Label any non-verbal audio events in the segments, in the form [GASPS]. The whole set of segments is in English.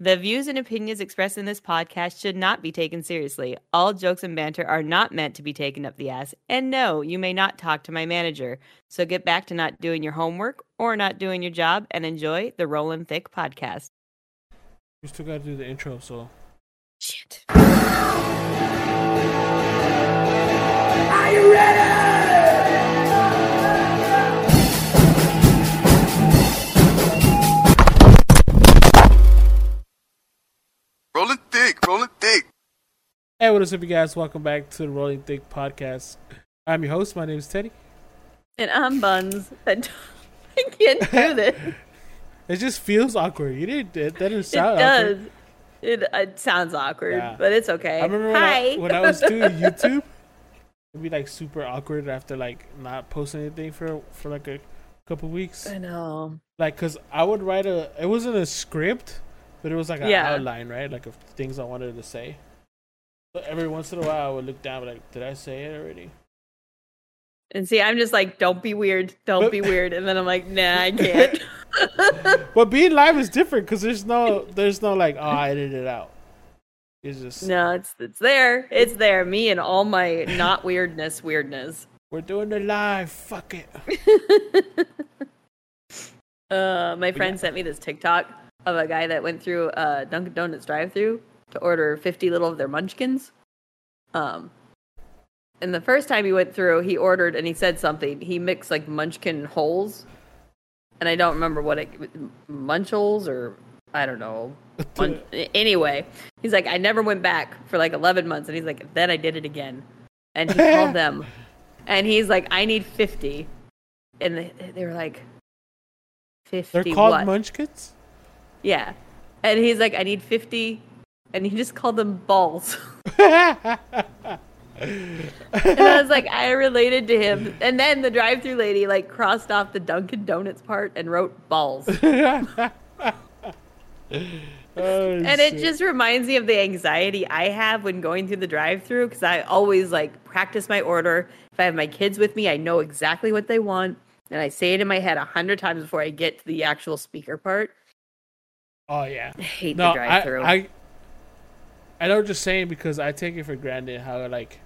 The views and opinions expressed in this podcast should not be taken seriously. All jokes and banter are not meant to be taken up the ass. And no, you may not talk to my manager. So get back to not doing your homework or not doing your job and enjoy the Rollin' Thick podcast. We still gotta do the intro, so Shit. Are you ready? Rolling thick, rolling thick. Hey, what is up, you guys? Welcome back to the Rolling Thick Podcast. I'm your host. My name is Teddy. And I'm Bunz. I don't- I can't do [LAUGHS] this. It just feels awkward. You didn't. It didn't It sound does. awkward. It, it sounds awkward, Yeah. but it's okay. I remember when Hi. I, when I was doing [LAUGHS] YouTube, it'd be like super awkward after like not posting anything for for like a couple weeks. I know. Like, cause I would write a. It wasn't a script, but it was like an Yeah. outline, right? Like of things I wanted to say. But every once in a while, I would look down, like, did I say it already? And see, I'm just like, don't be weird, don't But- be [LAUGHS] weird, and then I'm like, nah, I can't. [LAUGHS] But being live is different because there's no, there's no like, oh, I edited it out. It's just no, it's it's there, it's there. Me and all my not weirdness, weirdness. we're doing the live. Fuck it. [LAUGHS] Uh, my friend yeah. sent me this TikTok of a guy that went through a Dunkin' Donuts drive-through to order 50 little of their Munchkins. Um, and the first time he went through, he ordered and he said something. He mixed like Munchkin holes, and I don't remember what it Munchels or I don't know. [LAUGHS] Anyway, he's like, I never went back for like 11 months, and he's like, then I did it again, and he called them, [LAUGHS] and he's like, I need 50, and they, they were like. 50 They're called what? Munchkins. Yeah. And he's like, I need 50. And he just called them balls. [LAUGHS] and I was like, I related to him. And then the drive through lady like crossed off the Dunkin' Donuts part and wrote balls. [LAUGHS] Oh, and it shit. just reminds me of the anxiety I have when going through the drive through because I always like practice my order. If I have my kids with me, I know exactly what they want. And I say it in my head a hundred times before I get to the actual speaker part. Oh yeah. I hate No, the drive through. I, I, I know just saying because I take it for granted how like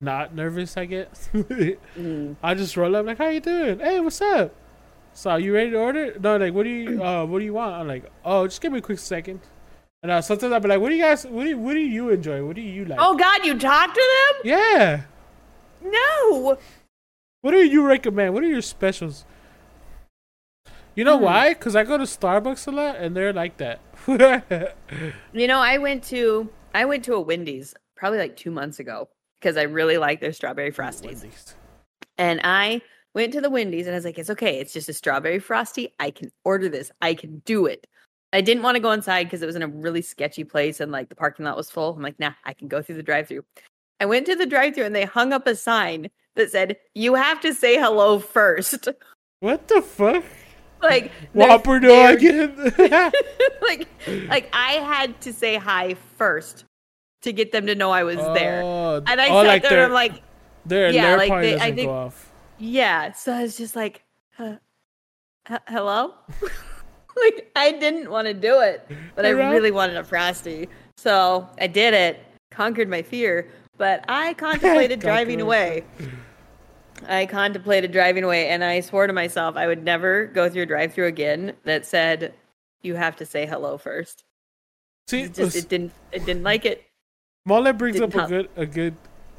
not nervous I get. [LAUGHS] Mm. I just roll up like, "How you doing? Hey, what's up? So, you ready to order? No, like, what do you, [CLEARS THROAT] uh, what do you want? I'm like, oh, just give me a quick second. And uh, sometimes I'll be like, what do you guys, what do, you, what do you enjoy? What do you like? Oh God, you talk to them? yeah. No. What do you recommend? What are your specials? You know Hmm. why? Because I go to Starbucks a lot, and they're like that. [LAUGHS] You know, I went to I went to a Wendy's probably like two months ago because I really like their strawberry frosties. Wendy's. And I went to the Wendy's and I was like, it's okay, it's just a strawberry frosty. I can order this. I can do it. I didn't want to go inside because it was in a really sketchy place and like the parking lot was full. I'm like, nah, I can go through the drive-through. I went to the drive-through and they hung up a sign that said, "You have to say hello first. What the fuck? Like Whopper do I they're- like like I had to say hi first to get them to know I was there. Oh, And I oh, sat like there and I'm like, their yeah, alert like they- I think- yeah. So I was just like, uh, h- hello? [LAUGHS] like I didn't want to do it, but I really wanted a frosty. So I did it, conquered my fear, but I [LAUGHS] contemplated driving away. I contemplated driving away and I swore to myself I would never go through a drive through again that said you have to say hello first. See, It just it didn't it didn't like it. Mullet brings up a good, a good,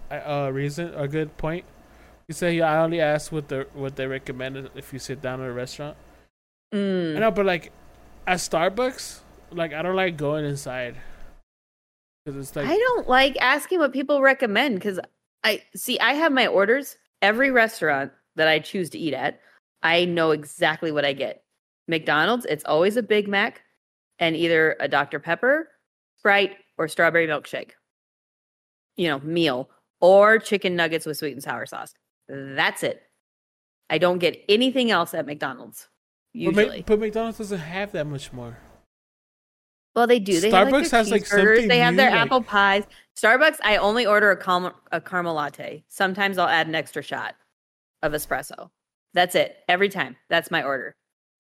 uh, reason, a good point. You say "Yeah, I only ask what the what they recommended if you sit down at a restaurant." Mm. I know, but like at Starbucks, like I don't like going inside because it's like I don't like asking what people recommend because I see I have my orders. Every restaurant that I choose to eat at, I know exactly what I get. McDonald's, it's always a Big Mac and either a Dr. Pepper, Sprite, or strawberry milkshake. You know, meal or chicken nuggets with sweet and sour sauce. That's it. I don't get anything else at McDonald's. But, Usually. but McDonald's doesn't have that much more. Well, they do. They have like Starbucks their has, like, They have their like- apple pies. Starbucks, I only order a, a caramel latte. Sometimes I'll add an extra shot of espresso. That's it every time. That's my order.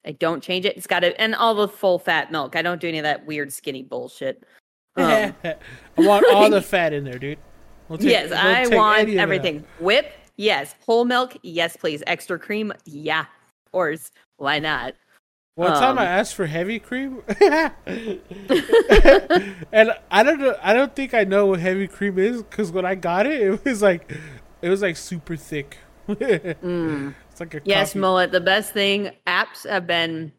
I don't change it. It's got to and all the full fat milk. I don't do any of that weird skinny bullshit. [LAUGHS] Um, I want [LAUGHS] all the fat in there, dude. We'll take- yes, we'll I want any of it out. everything. Whip, yes. Whole milk, yes, please. Extra cream, yeah. Of course, why not? One time I Um, asked for heavy cream, [LAUGHS] and I don't know. I don't think I know what heavy cream is because when I got it, it was like, it was like super thick. [LAUGHS] It's like a Mm. Yes, coffee- mullet. The best thing. Apps have been.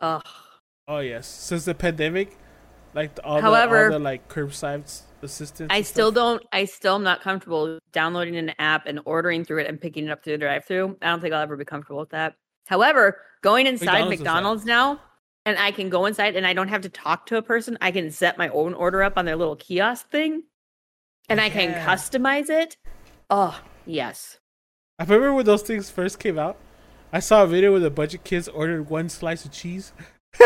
Ugh. Oh yes, since the pandemic, like the, all, the, all the like curbside assistance. I still don't. I still am not comfortable downloading an app and ordering through it and picking it up through the drive-through. I don't think I'll ever be comfortable with that. However, going inside McDonald's McDonald's, now, and I can go inside and I don't have to talk to a person. I can set my own order up on their little kiosk thing, and I can customize it. Oh yes. I remember when those things first came out. I saw a video where a bunch of kids ordered one slice of cheese. [LAUGHS]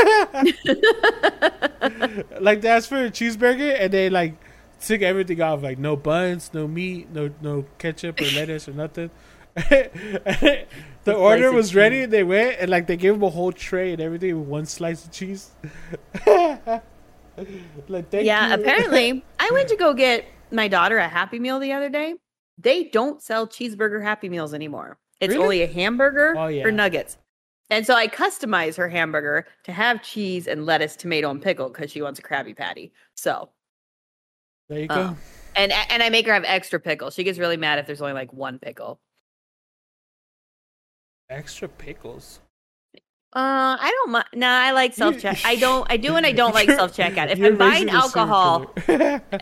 like they asked for a cheeseburger and they like took everything off, like no buns, no meat, no no ketchup or lettuce or nothing. The order was ready cheese. and they went and like they gave them a whole tray and everything with one slice of cheese. [LAUGHS] like thank yeah, apparently, [LAUGHS] I went to go get my daughter a Happy Meal the other day. They don't sell cheeseburger Happy Meals anymore. It's Really? only a hamburger Oh, yeah. or nuggets. And so I customize her hamburger to have cheese and lettuce, tomato, and pickle because she wants a Krabby Patty. So, there you go. uh, and and I make her have extra pickle. She gets really mad if there's only like one pickle. Extra pickles. Uh, I don't mind. No, I like self check. I don't. I do and I don't like [LAUGHS] self checkout. If I'm buying raising a serial alcohol, [LAUGHS]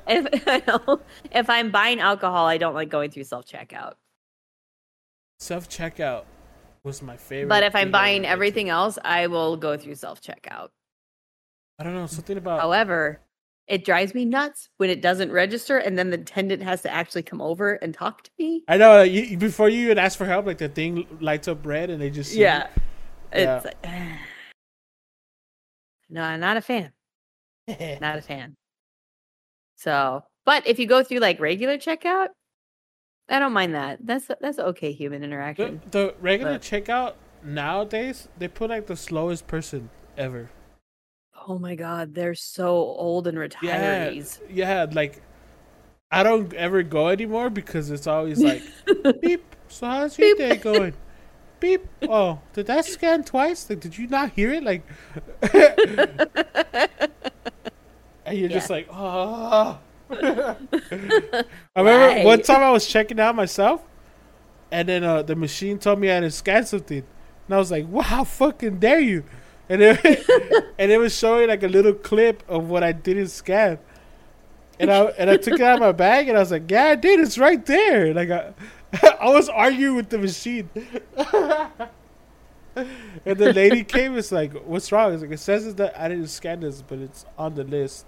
if [LAUGHS] if I'm buying alcohol, I don't like going through self checkout. Self checkout was my favorite. But if I'm buying everything else, I will go through self checkout. I don't know something about. However, it drives me nuts when it doesn't register and then the attendant has to actually come over and talk to me. I know you, before you even ask for help, like the thing lights up red and they just Yeah. Yeah. It's like, [SIGHS] no, I'm not a fan. [LAUGHS] Not a fan. So, but if you go through like regular checkout, I don't mind that. That's that's okay human the, interaction. the regular But- checkout nowadays they put like the slowest person ever. Oh my god, they're so old and Yeah, retirees. yeah. Like I don't ever go anymore because it's always [LAUGHS] like beep. So how's your day going? Beep. Oh, did that scan twice? Like, did you not hear it? Like, [LAUGHS] and you're just like, oh. [LAUGHS] I remember one time I was checking out myself, and then uh, the machine told me I had to scan something, and I was like, "Wow, how fucking dare you!" And it, [LAUGHS] and it was showing like a little clip of what I didn't scan, and I and I took it out of my bag, and I was like, "Yeah, dude. It's right there." Like I, [LAUGHS] I was arguing with the machine. [LAUGHS] And the lady came. It's like, what's wrong? It's like it says that I didn't scan this, but it's on the list.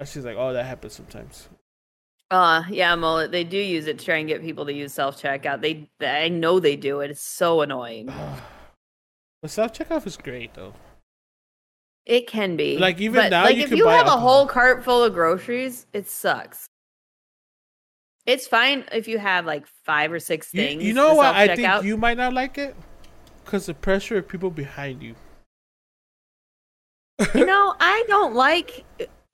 And she's like, oh, that happens sometimes. Uh yeah, mullet. They do use it to try and get people to use self checkout. They, I know they do it. It's so annoying. [SIGHS] But self checkout is great though. It can be Like, even but, now Like you if can you have a whole cart full of groceries, it sucks. It's fine if you have like five or six things. you know what? I think you might not like it because the pressure of people behind you. You know, I don't like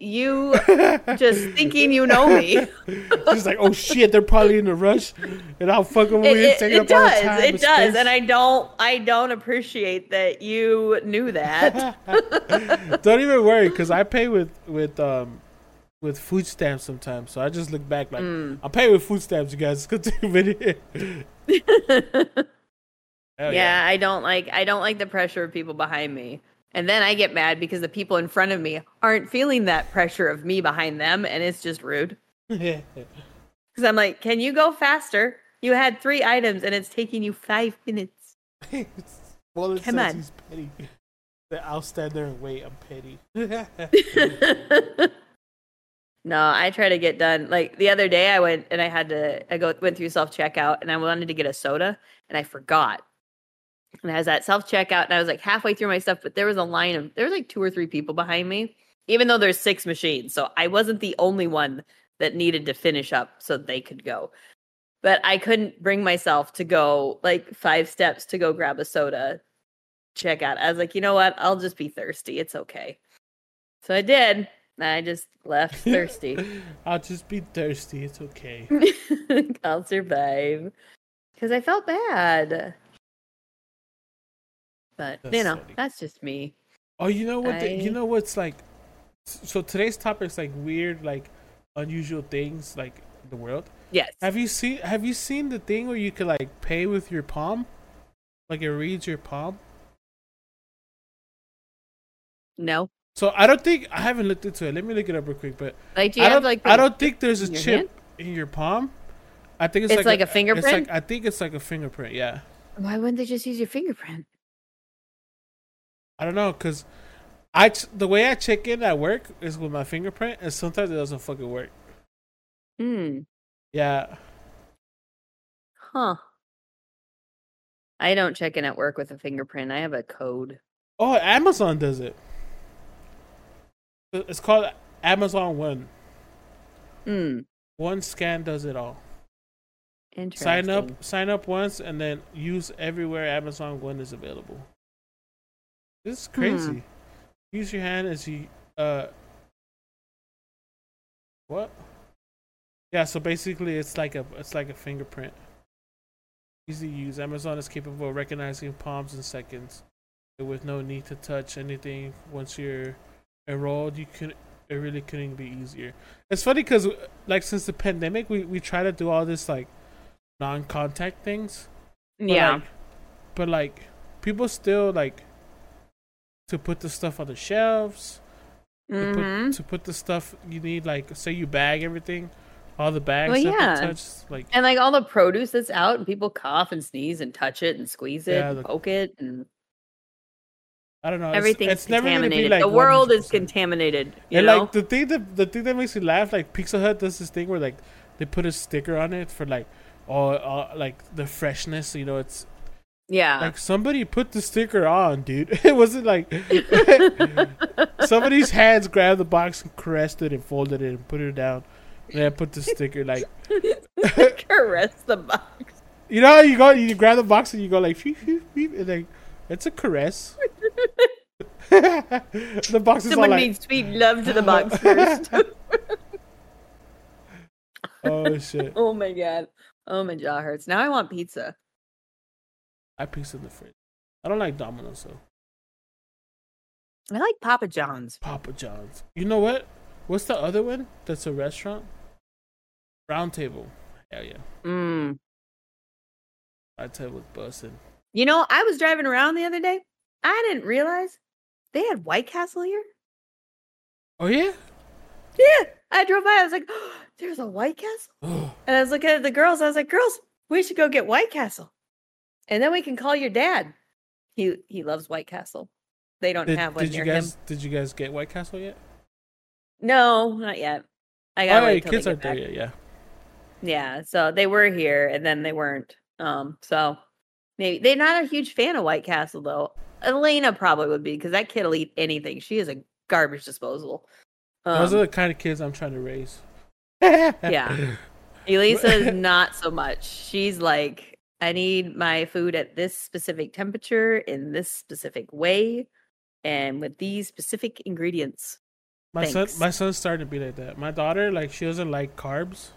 you [LAUGHS] just thinking you know me. [LAUGHS] She's like, oh shit, they're probably in a rush, and I'll fuck them It, with it, taking it up all the does. time. It does, space. and I don't. I don't appreciate that you knew that. [LAUGHS] Don't even worry, because I pay with with um with food stamps sometimes. So I just look back like Mm. I'm paying with food stamps, you guys. Take a minute. Hell yeah, I don't like. I don't like the pressure of people behind me. And then I get mad because the people in front of me aren't feeling that pressure of me behind them, and it's just rude. [LAUGHS] Because I'm like, can you go faster? You had three items, and it's taking you five minutes. [LAUGHS] Wallet Come on. he's petty. That I'll stand there and wait. I'm petty. [LAUGHS] no, I try to get done. Like the other day, I went and I had to. I go went through self checkout, and I wanted to get a soda, and I forgot. And I was at self checkout, and I was like halfway through my stuff, but there was a line of there was like two or three people behind me, even though there's six machines. So I wasn't the only one that needed to finish up so they could go. But I couldn't bring myself to go like five steps to go grab a soda check out. I was like, you know what? I'll just be thirsty. It's okay. So I did. I just left [LAUGHS] thirsty. I'll just be thirsty. It's okay. [LAUGHS] I'll survive. Because I felt bad. But That's you know, funny. that's just me. Oh, you know what? the- you know what's like? So today's topic is like weird, like unusual things, like the world. Yes. Have you seen Have you seen the thing where you could like pay with your palm? Like it reads your palm. No. So I don't think I haven't looked into it. Let me look it up real quick. But Like do you I don't. like I don't think there's a chip hand? in your palm. I think it's, It's like a fingerprint? It's like I think it's like a fingerprint. Yeah. why wouldn't they just use your fingerprint? I don't know because I ch- the way I check in at work is with my fingerprint, and sometimes it doesn't fucking work. Hmm. Yeah. Huh. I don't check in at work with a fingerprint. I have a code. Oh, Amazon does it. It's called Amazon One. Hmm. One scan does it all. Interesting. Sign up, sign up once, and then use everywhere Amazon One is available. This is crazy. Use your hand as you uh. What? Yeah, so basically, it's like a it's like a fingerprint. Easy to use. Amazon is capable of recognizing palms in seconds, with no need to touch anything. Once you're enrolled, you can. It really couldn't be easier. It's funny because, like, since the pandemic, we we try to do all this like non-contact things. But, Yeah. Like, but like, people still like to put the stuff on the shelves. To, mm-hmm. put, to put the stuff you need, like say you bag everything, all the bags Well, yeah. touch, like And like all the produce that's out, and people cough and sneeze and touch it and squeeze it Yeah, and the- poke it, and I don't know. it's- everything's it's, be contaminated. like the world is 100%. contaminated. You and know? like the thing that the thing that makes me laugh, like Pizza Hut does this thing where like they put a sticker on it for like oh uh, like the freshness. You know, it's yeah. like somebody put the sticker on, dude. [LAUGHS] It wasn't like [LAUGHS] somebody's hands grabbed the box and caressed it and folded it and put it down. And then put the sticker like [LAUGHS] Caress the box. you know how you go you grab the box and you go like and like it's a caress. the box is Someone all like needs sweet love to the box first. oh shit. oh my god. Oh my jaw hurts. Now I want pizza. I pizza in the fridge. I don't like Domino's though. I like Papa John's. Papa John's. You know what? What's the other one? That's a restaurant. Round Table. Hell yeah. Mm. Round Table with bussin'. You know, I was driving around the other day. I didn't realize they had White Castle here. Oh yeah. Yeah. I drove by. I was like, [GASPS] there's a White Castle. Oh, [GASPS] And I was looking at the girls. I was like, girls, we should go get White Castle. And then we can call your dad. He he loves White Castle. They don't did, have one did you guys him. did you guys get White Castle yet? No, not yet. I Oh, got to wait kids aren't there yet. Yeah. Yeah, so they were here and then they weren't. Um, so maybe they're not a huge fan of White Castle though. Elena probably would be because that kid will eat anything. She is a garbage disposal. Those Um, are the kind of kids I'm trying to raise. Yeah. [LAUGHS] Elisa is [LAUGHS] not so much. She's like, I need my food at this specific temperature in this specific way and with these specific ingredients. My Thanks. son, my son's starting to be like that. My daughter, like, she doesn't like carbs.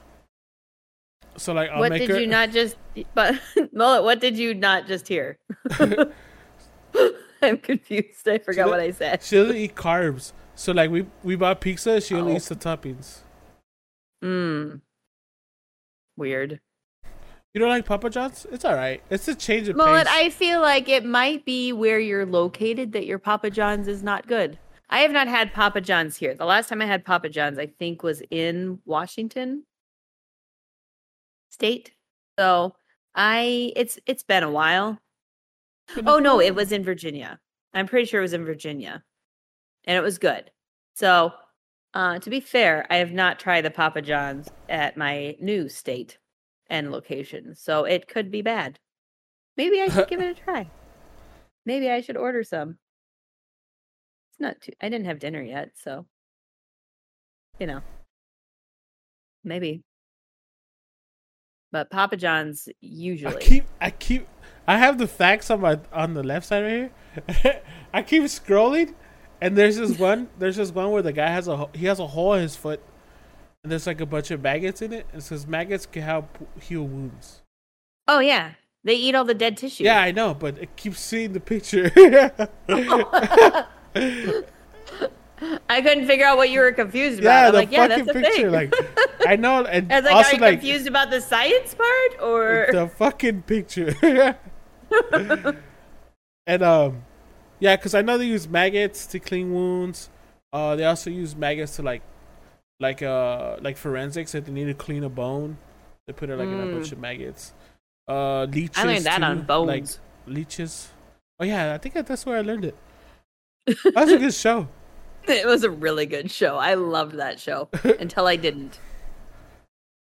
So, like, I'll what make did her. you not just but [LAUGHS] Mullet, what did you not just hear? [LAUGHS] [LAUGHS] I'm confused. I forgot what I said. She doesn't eat carbs. So, like, we we bought pizza. She only Oh. eats the toppings. Mm. Weird. You don't like Papa John's? It's all right. It's a change of Mullet, pace. I feel like it might be where you're located that your Papa John's is not good. I have not had Papa John's here. The last time I had Papa John's, I think, was in Washington State. So I it's it's been a while. Oh no, it was in Virginia. I'm pretty sure it was in Virginia. And it was good. So uh to be fair, I have not tried the Papa John's at my new state and location. So it could be bad. Maybe I should give it a [LAUGHS] try. Maybe I should order some. It's not too I didn't have dinner yet, so you know. Maybe. But Papa John's usually I keep, I keep, I have the facts on my on the left side right here. [LAUGHS] I keep scrolling, and there's this one. There's this one where the guy has a he has a hole in his foot, and there's like a bunch of maggots in it. It says maggots can help heal wounds. Oh yeah, they eat all the dead tissue. Yeah, I know, but it keeps seeing the picture. [LAUGHS] [LAUGHS] I couldn't figure out what you were confused about. yeah, I'm the like, yeah, fucking that's picture. thing. Like, [LAUGHS] I know, and I was like, also are you like confused about the science part or? the fucking picture. and um, yeah, because I know they use maggots to clean wounds. Uh, they also use maggots to like, like uh, like forensics. If they need to clean a bone, they put it like in a bunch of maggots. Uh, leeches. Mm. I learned that too, on bones. Like leeches. Oh yeah, I think that's where I learned it. [LAUGHS] That's a good show. It was a really good show. I loved that show [LAUGHS] until I didn't.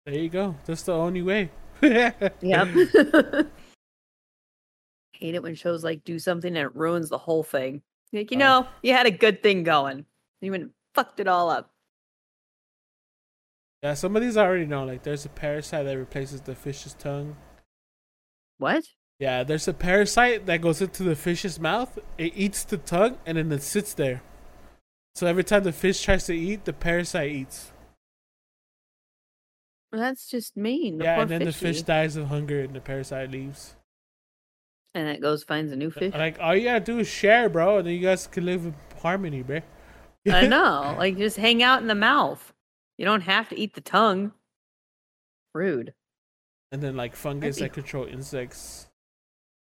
There you go. That's the only way. [LAUGHS] Yep. Hate it when shows like do something and it ruins the whole thing. Like, you Oh. know, you had a good thing going. You went and fucked it all up. Yeah, some of these I already know. Like, there's a parasite that replaces the fish's tongue. What? Yeah, there's a parasite that goes into the fish's mouth. It eats the tongue and then it sits there. So every time the fish tries to eat, the parasite eats. Well, that's just mean. The yeah, and then the fish dies of hunger and the parasite leaves. And it goes finds a new fish. Like, all you gotta do is share, bro, and then you guys can live in harmony, bro. I [LAUGHS] know. Like just hang out in the mouth. You don't have to eat the tongue. Rude. And then, like, fungus that control insects.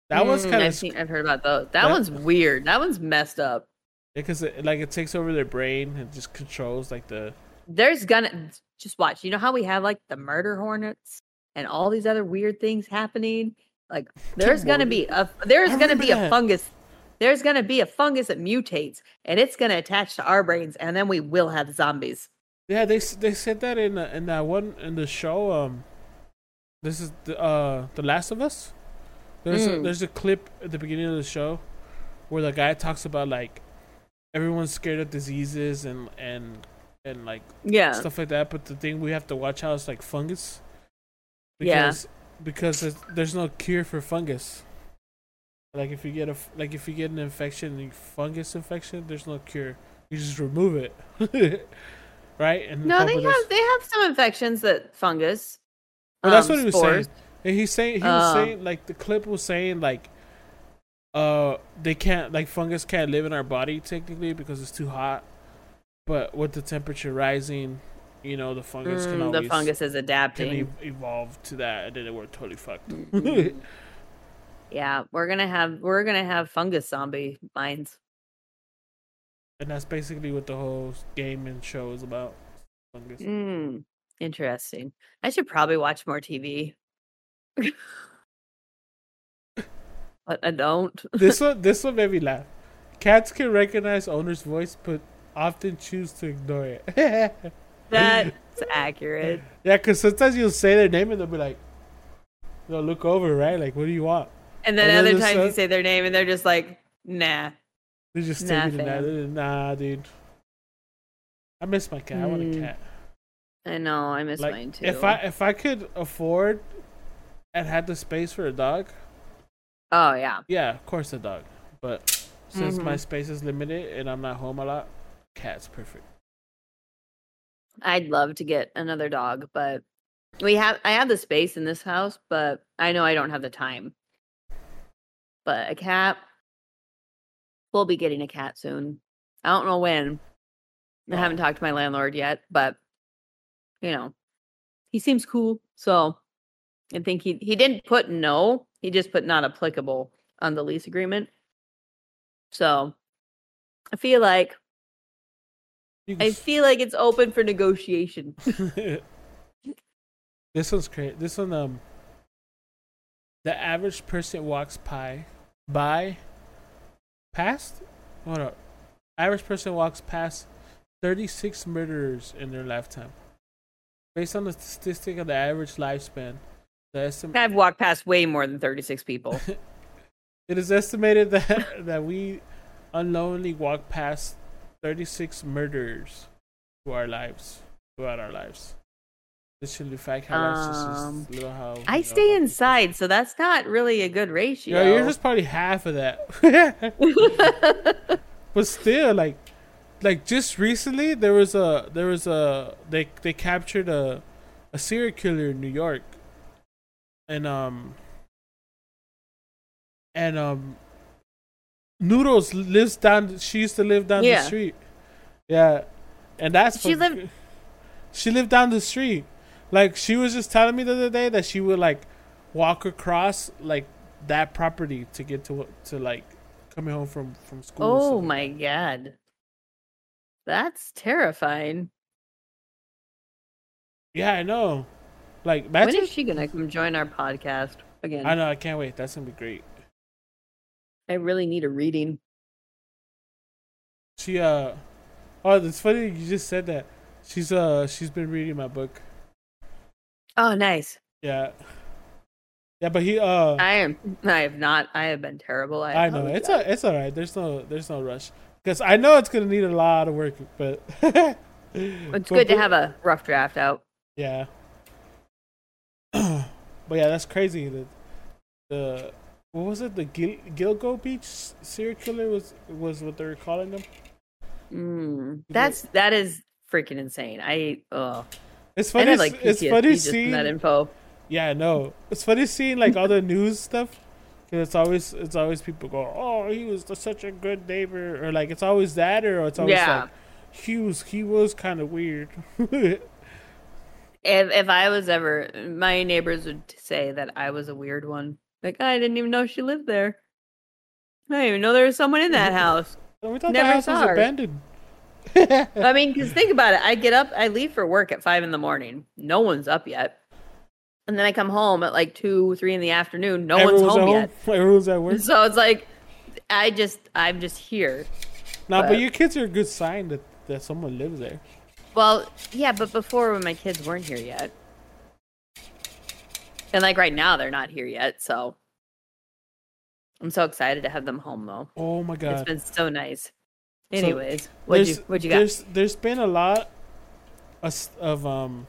That one's Mm, kind I've of I've heard about those. That, that- one's weird. That one's messed up. because it, like it takes over their brain and just controls like the There's gonna just watch. You know how we have like the murder hornets and all these other weird things happening. Like [LAUGHS] there's gonna be a there's gonna be a fungus. There's gonna be a fungus that mutates and it's gonna attach to our brains, and then we will have zombies. Yeah, they they said that in in that one in the show. Um, this is the uh the Last of Us. There's a, Mm. there's a clip at the beginning of the show where the guy talks about like everyone's scared of diseases and and and like Yeah. stuff like that. But the thing we have to watch out is like fungus. Yeah. Because because there's, there's no cure for fungus. Like if you get a like if you get an infection, a fungus infection, there's no cure. You just remove it, [LAUGHS] right? And No, they have they have some infections that fungus. Well, that's um, what he was spores. saying. And he's saying he was Oh. saying like the clip was saying like uh they can't like fungus can't live in our body technically because it's too hot. But with the temperature rising, you know, the fungus can Mm, always the fungus is can adapting. e- evolve to that and then we're totally fucked. Mhm. yeah, we're gonna have we're gonna have fungus zombie minds. And that's basically what the whole game and show is about. Mm, interesting. I should probably watch more TV. [LAUGHS] but I don't. this one [LAUGHS] this one made me laugh. Cats can recognize owner's voice but often choose to ignore it. [LAUGHS] That's accurate. Yeah, because sometimes you'll say their name and they'll be like, they'll look over, right? Like, what do you want? And then And then other times you say their name and they're just like, nah. They're just Nah, taking it fam. out. They're just, Nah, dude. I miss my cat. I want a Mm, cat. I know, I miss Like, mine too. if I if I could afford and had the space for a dog, oh yeah. yeah, of course a dog. But since my Mhm. space is limited and I'm not home a lot, cat's perfect. I'd love to get another dog, but we have I have the space in this house, but I know I don't have the time. But a cat we'll be getting a cat soon. I don't know when. I Oh. haven't talked to my landlord yet, but you know, he seems cool. So I think he he didn't put no, he just put not applicable on the lease agreement. So I feel like I feel like it's open for negotiation. [LAUGHS] this one's great. This one, um, the average person walks by, by, past. Hold up. Average person walks past 36 murderers in their lifetime. Based on the statistic of the average lifespan, the I've walked past way more than 36 people. [LAUGHS] it is estimated that [LAUGHS] that we unknowingly walk past 36 murders to our lives throughout our lives. Literally how Um, how. I know, stay inside, so that's not really a good ratio. Yeah, you're just probably half of that. [LAUGHS] but still, like, like just recently there was a there was a they they captured a a serial killer in New York, and um and um Noodles lives down. She used to live down Yeah. the street. Yeah, and that's She lived- [LAUGHS] She lived down the street. Like she was just telling me the other day that she would like walk across like that property to get to to like coming home from from school. Oh stuff like my god. That's terrifying. Yeah, I know. Like When imagine. is she gonna come join our podcast again? I know. I can't wait. That's gonna be great. I really need a reading. She uh. Oh, it's funny you just said that. She's uh she's been reading my book. Oh, nice. Yeah. Yeah, but he uh. I am. I have not. I have been terrible. I, I know it's a, it's all right. There's no there's no rush because I know it's gonna need a lot of work, but [LAUGHS] It's good to have a rough draft out. yeah. [CLEARS THROAT] but yeah, that's crazy. The the what was it? The Gil- Gilgo Beach serial killer was was what they were calling them. Mm, that's that is freaking insane. I oh, It's I funny. like it's funny just seeing that info. Yeah, no. It's funny seeing like all the news stuff. Cause it's always it's always people go, oh, he was such a good neighbor, or like it's always that, or it's always Yeah. like he was he was kind of weird. [LAUGHS] If if I was ever, my neighbors would say that I was a weird one. Like I didn't even know she lived there. I didn't even know there was someone in that [LAUGHS] house. we thought Never the house was her. abandoned. [LAUGHS] I mean, because think about it. I get up, I leave for work at five in the morning. No one's up yet. And then I come home at like two, three in the afternoon. No Everyone's one's home, at yet. Everyone's at work. So it's like, I just, I'm just here. Nah, but but- your kids are a good sign that that someone lives there. Well, yeah, but before when my kids weren't here yet. And like right now, they're not here yet. So I'm so excited to have them home though. Oh my God. It's been so nice. So, Anyways, what'd you, what'd you got? There's there's been a lot of, um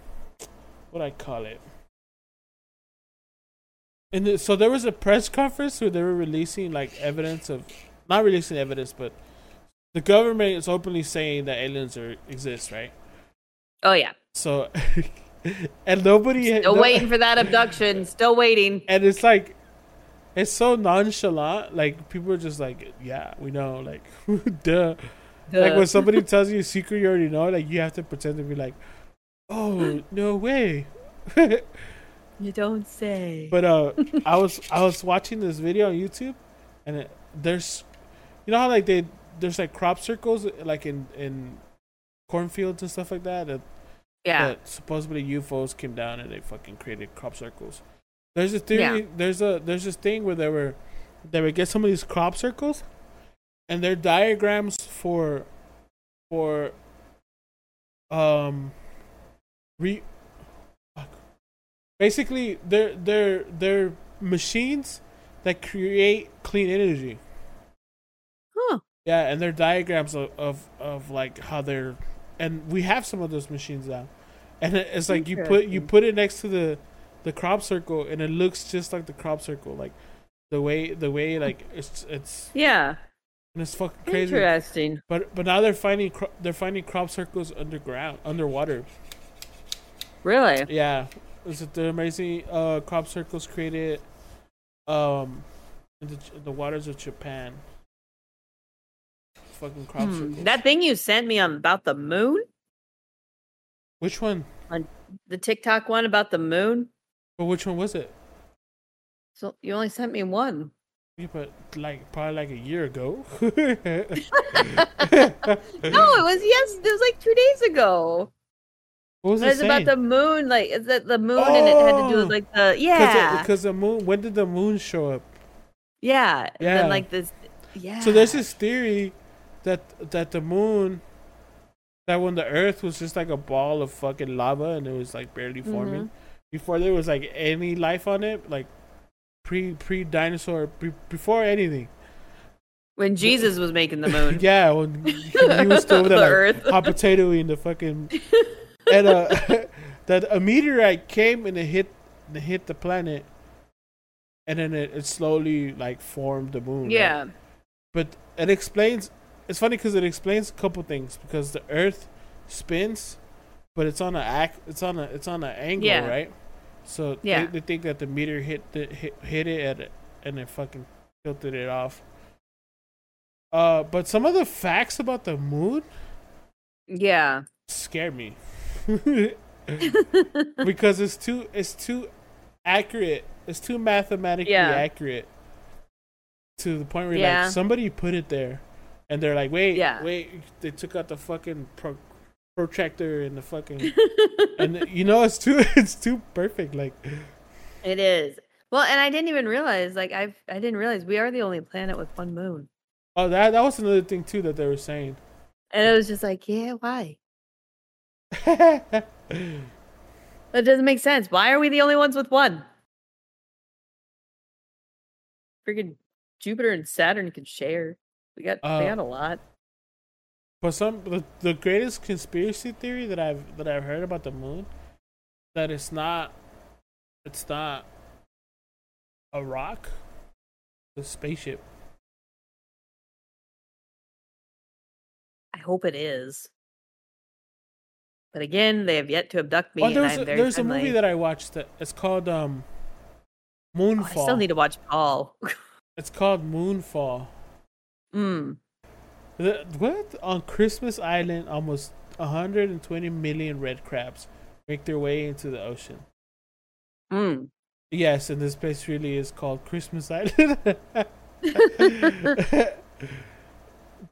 what I call it. And the, so there was a press conference where they were releasing like evidence of not releasing evidence, but the government is openly saying that aliens are exist, right? Oh yeah, So [LAUGHS] and nobody still no- waiting for that abduction. Still waiting. and it's like it's so nonchalant like people are just like yeah we know like [LAUGHS] duh like when somebody [LAUGHS] tells you a secret you already know like you have to pretend to be like oh no way [LAUGHS] You don't say. but uh i was i was watching this video on youtube and it, there's you know how like they there's like crop circles like in in cornfields and stuff like that that, yeah. that supposedly ufos came down and they fucking created crop circles there's a theory there's a there's this thing where they were they would get some of these crop circles and they're diagrams for for um re basically they're they're they're machines that create clean energy. Huh. yeah and they're diagrams of, of of like how they're and we have some of those machines now. And it's like you put you put it next to the the crop circle and it looks just like the crop circle like the way the way like it's it's Yeah. and it's fucking crazy Interesting. but but now they're finding cro- they're finding crop circles underground underwater Really? yeah is it the amazing uh crop circles created um in the, in the waters of japan fucking crop Hmm. circles That thing you sent me on about the moon, which one on the TikTok one about the moon. But which one was it So you only sent me one. yeah, but like probably like a year ago [LAUGHS] [LAUGHS] No, it was yes. It was like two days ago. what was It it was about the moon. Like is that the moon, and it had to do Oh! with like the yeah, because the moon when did the moon show up yeah. Yeah. then like this, yeah. So there's this theory that that the moon, that when the Earth was just like a ball of fucking lava and it was like barely forming, Mm-hmm. Before there was like any life on it, like pre pre dinosaur, pre, before anything. when Jesus was making the [LAUGHS] moon. Yeah, when he was still [LAUGHS] there The like Earth. hot potato in the fucking. And uh, [LAUGHS] that a meteorite came and it hit it hit the planet, and then it, it slowly like formed the moon. right? Yeah. but it explains. It's funny because it explains a couple things because the Earth spins, but it's on a. It's on a it's on an angle, Yeah. right? So Yeah. they, they think that the meter hit the hit, hit it at it and it fucking tilted it off. Uh, but some of the facts about the moon Yeah. scare me [LAUGHS] [LAUGHS] because it's too it's too accurate. It's too mathematically Yeah. accurate to the point where Yeah. like somebody put it there, and they're like, wait, Yeah. wait, they took out the fucking pro- protractor and the fucking, [LAUGHS] and you know it's too [LAUGHS] it's too perfect. Like, It is. Well, and I didn't even realize, like, I've I didn't realize we are the only planet with one moon, oh that that was another thing too that they were saying. and it was just like, yeah, why? [LAUGHS] That doesn't make sense. Why are we the only ones with one? Freaking Jupiter and Saturn can share. We got Uh, we got a lot. But some the, the greatest conspiracy theory that I've that I've heard about the moon that it's not it's not a rock, it's a spaceship. I hope it is. But again, they have yet to abduct me, oh, there's a, there's a movie that I watched that it's called um Oh, Moonfall. I still need to watch Paul. [LAUGHS] It's called Moonfall. mm. The- What on Christmas Island? Almost 120 million red crabs make their way into the ocean. Mm. Yes, and this place really is called Christmas Island. [LAUGHS]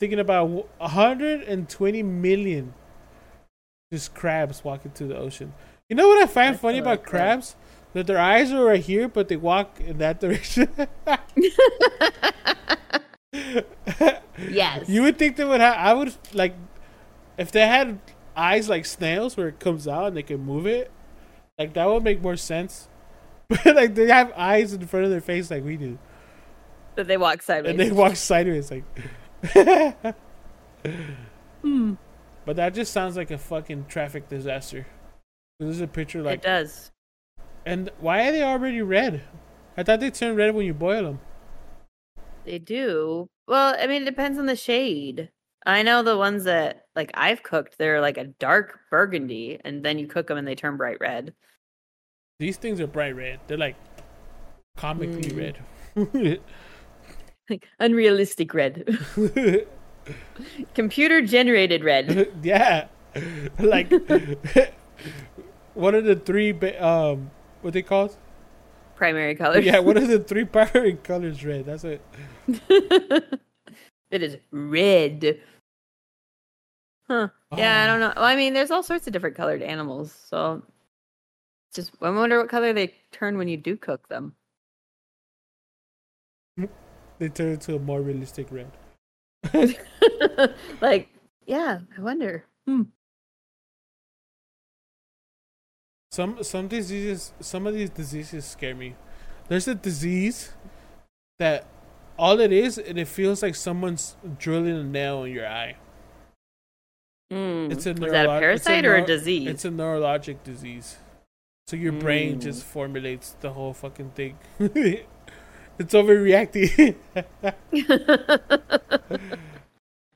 Thinking about 120 million just crabs walking through the ocean. You know what I find That's funny about crabs? That their eyes are right here, but they walk in that [LAUGHS] direction. [LAUGHS] Yes. You would think they would have. I would like if they had eyes like snails where it comes out and they can move it. Like that would make more sense. [LAUGHS] But like they have eyes in front of their face like we do, that they walk sideways. and they walk sideways like. [LAUGHS] Hmm. But that just sounds like a fucking traffic disaster. This is a picture like it does. and why are they already red? I thought they turn red when you boil them. They do. Well, I mean, it depends on the shade. I know the ones that like I've cooked, they're like a dark burgundy, and then you cook them and they turn bright red. These things are bright red. They're like comically Mm. red. [LAUGHS] Like unrealistic red, [LAUGHS] computer generated red. [LAUGHS] yeah, like one of the three. Um, what they called? Primary colors. Yeah, one of the [LAUGHS] three primary colors red. That's it. it is red. Huh. Yeah, I don't know. Well, I mean, there's all sorts of different colored animals, so just I wonder what color they turn when you do cook them. They turn into a more realistic red. [LAUGHS] like, yeah, I wonder. Hmm. Some some diseases, some of these diseases scare me. There's a disease that all it is, and it feels like someone's drilling a nail in your eye. Mm. It's a Was that a neurolo- it's parasite or a disease? It's a neurologic disease. So your brain Mm. just formulates the whole fucking thing. [LAUGHS] it's overreacting. [LAUGHS] [LAUGHS]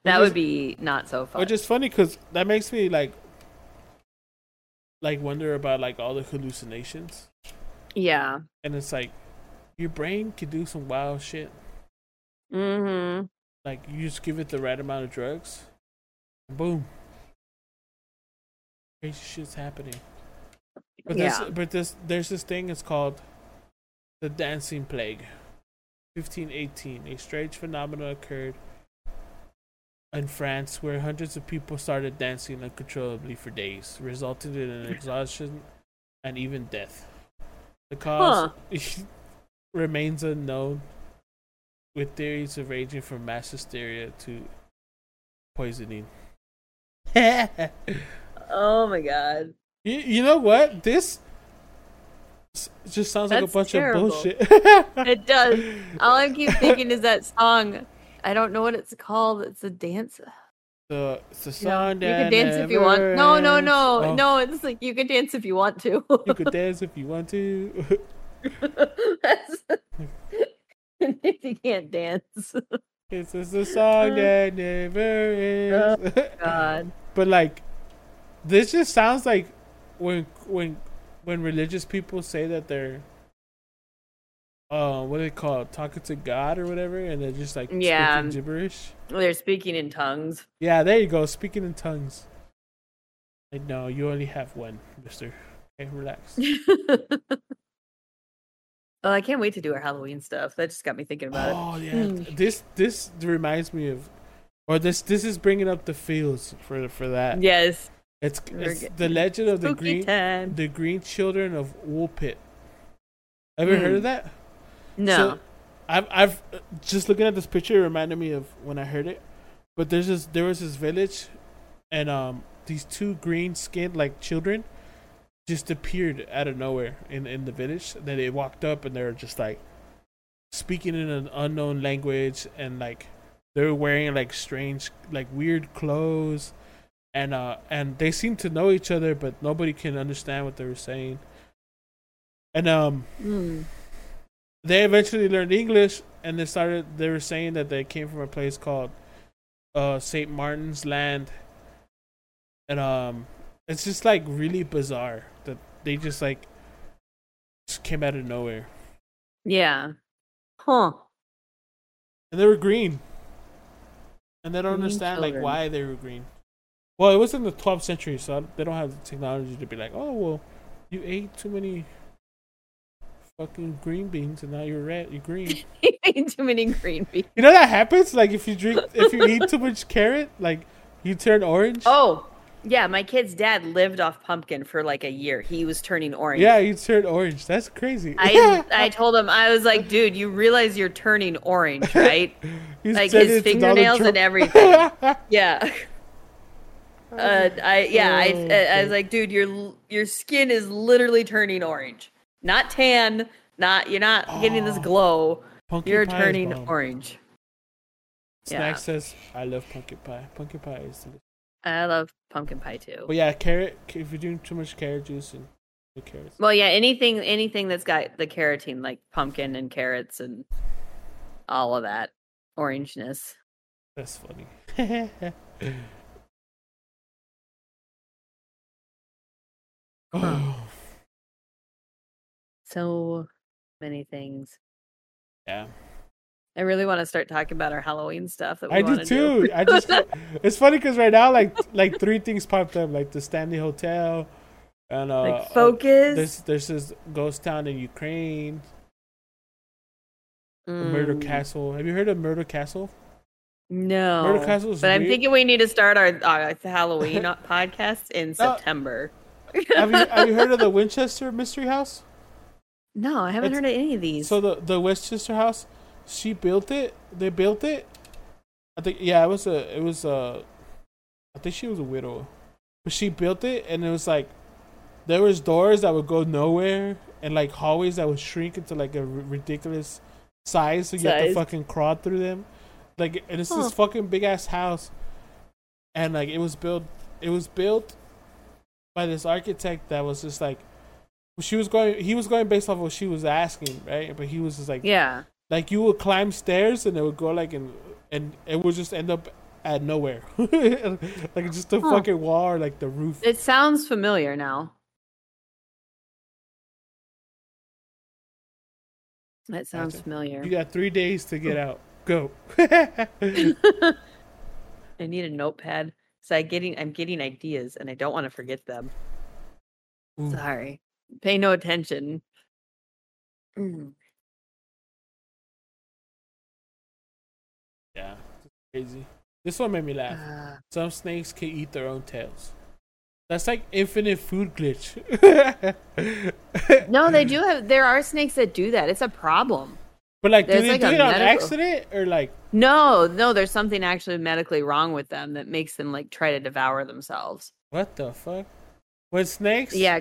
that would be not so fun. Which is funny because that makes me like, like wonder about like all the hallucinations, yeah. and it's like, your brain can do some wild shit. Mm-hmm. Like you just give it the right amount of drugs, boom, crazy shit's happening. But Yeah. this, but this, there's this thing. It's called the dancing plague. 1518, a strange phenomenon occurred in France where hundreds of people started dancing uncontrollably for days, resulting in an exhaustion and even death. The cause [LAUGHS] remains unknown, with theories ranging from mass hysteria to poisoning. [LAUGHS] Oh my god. you you know what? This just sounds like a bunch terrible. of bullshit. [LAUGHS] It does. All I keep thinking is that song. I don't know what it's called. It's a dance. Uh, the it's Yeah, song you can dance if you want. No, no, no. Oh, no. It's like you can dance if you want to. You could [LAUGHS] dance if you want to. If [LAUGHS] you can't dance. it's just a song [LAUGHS] that never oh, ends. Oh, God. but like, this just sounds like when when when religious people say that they're uh what do they call it? talking to God or whatever, and they're just like Yeah. speaking gibberish. They're speaking in tongues. Yeah, there you go. Speaking in tongues. Like, no, you only have one, Mister. Okay, relax. [LAUGHS] [LAUGHS] Oh, I can't wait to do our Halloween stuff. That just got me thinking about it. Oh yeah, Mm. this this reminds me of, or this this is bringing up the feels for for that. Yes. It's, it's the legend of the green time. the green children of Woolpit. Ever heard Mm. of that? No. So, I've I've just looking at this picture it reminded me of when I heard it. But there's this there was this village, and um these two green skinned like children, just appeared out of nowhere in in the village. That they walked up and they were just like speaking in an unknown language and like they were wearing like strange like weird clothes and uh and they seemed to know each other but nobody can understand what they were saying and um Mm. They eventually learned English and they started they were saying that they came from a place called uh St. Martin's Land and um it's just like really bizarre that they just like just came out of nowhere Yeah. Huh. and they were green and they don't Green understand like why they were green well it was in the 12th century so they don't have the technology to be like oh well you ate too many fucking green beans and now you're red you're green [LAUGHS] He ate too many green beans. You know that happens? Like if you drink, if you eat too much carrot, like you turn orange. Oh, yeah. My kid's dad lived off pumpkin for like a year. He was turning orange. Yeah, you turned orange. That's crazy. I [LAUGHS] I told him I was like, dude, you realize you're turning orange, [LAUGHS] right? Like his fingernails and everything. Yeah. Uh, I yeah, I Oh, I was like, dude, your your skin is literally turning orange, not tan, not you're not getting this Oh, glow. You're turning bomb. orange. Snack yeah. says, "I love pumpkin pie. Pumpkin pie is delicious." I love pumpkin pie too. But yeah, carrot. If you're doing too much carrot juice and the carrots, Well, yeah, anything anything that's got the carotene, like pumpkin and carrots and all of that orangeness. that's funny. [LAUGHS] [GASPS] oh, So many things. yeah, I really want to start talking about our Halloween stuff. That we I do too. I just, [LAUGHS] it's funny because right now, like, like three things popped up, like the Stanley Hotel, and uh, like uh, focus. There's there's this ghost town in Ukraine, the Murder Mm, Castle. Have you heard of Murder Castle? No, Murder Castle is but I'm weird. thinking we need to start our, our [LAUGHS] Halloween podcast in September. have you have you heard of the [LAUGHS] Winchester Mystery House? No, I haven't It's- heard of any of these. So the the Westchester House, she built it. They built it. I think yeah, it was a it was a. I think she was a widow, but she built it, and it was like, there was doors that would go nowhere, and like hallways that would shrink into like a r- ridiculous size, so you have to fucking crawl through them. Like, and it's Huh. this fucking big ass house, and like it was built. It was built by this architect that was just like she was going he was going based off what she was asking right but he was just like yeah, like you would climb stairs and it would go like and and it would just end up at nowhere [LAUGHS] like just the fucking wall or like the roof it sounds familiar now. That sounds Gotcha. familiar. you got three days to get out go [LAUGHS] I need a notepad. So I getting I'm getting ideas and I don't want to forget them. Ooh. Sorry. Pay no attention. Mm. yeah crazy this one made me laugh Uh, some snakes can eat their own tails that's like infinite food glitch no, they do [LAUGHS] have there are snakes that do that. It's a problem. but like do There's they like do a it on medical- accident or like No, no, there's something actually medically wrong with them that makes them like try to devour themselves. what the fuck when snakes Yeah,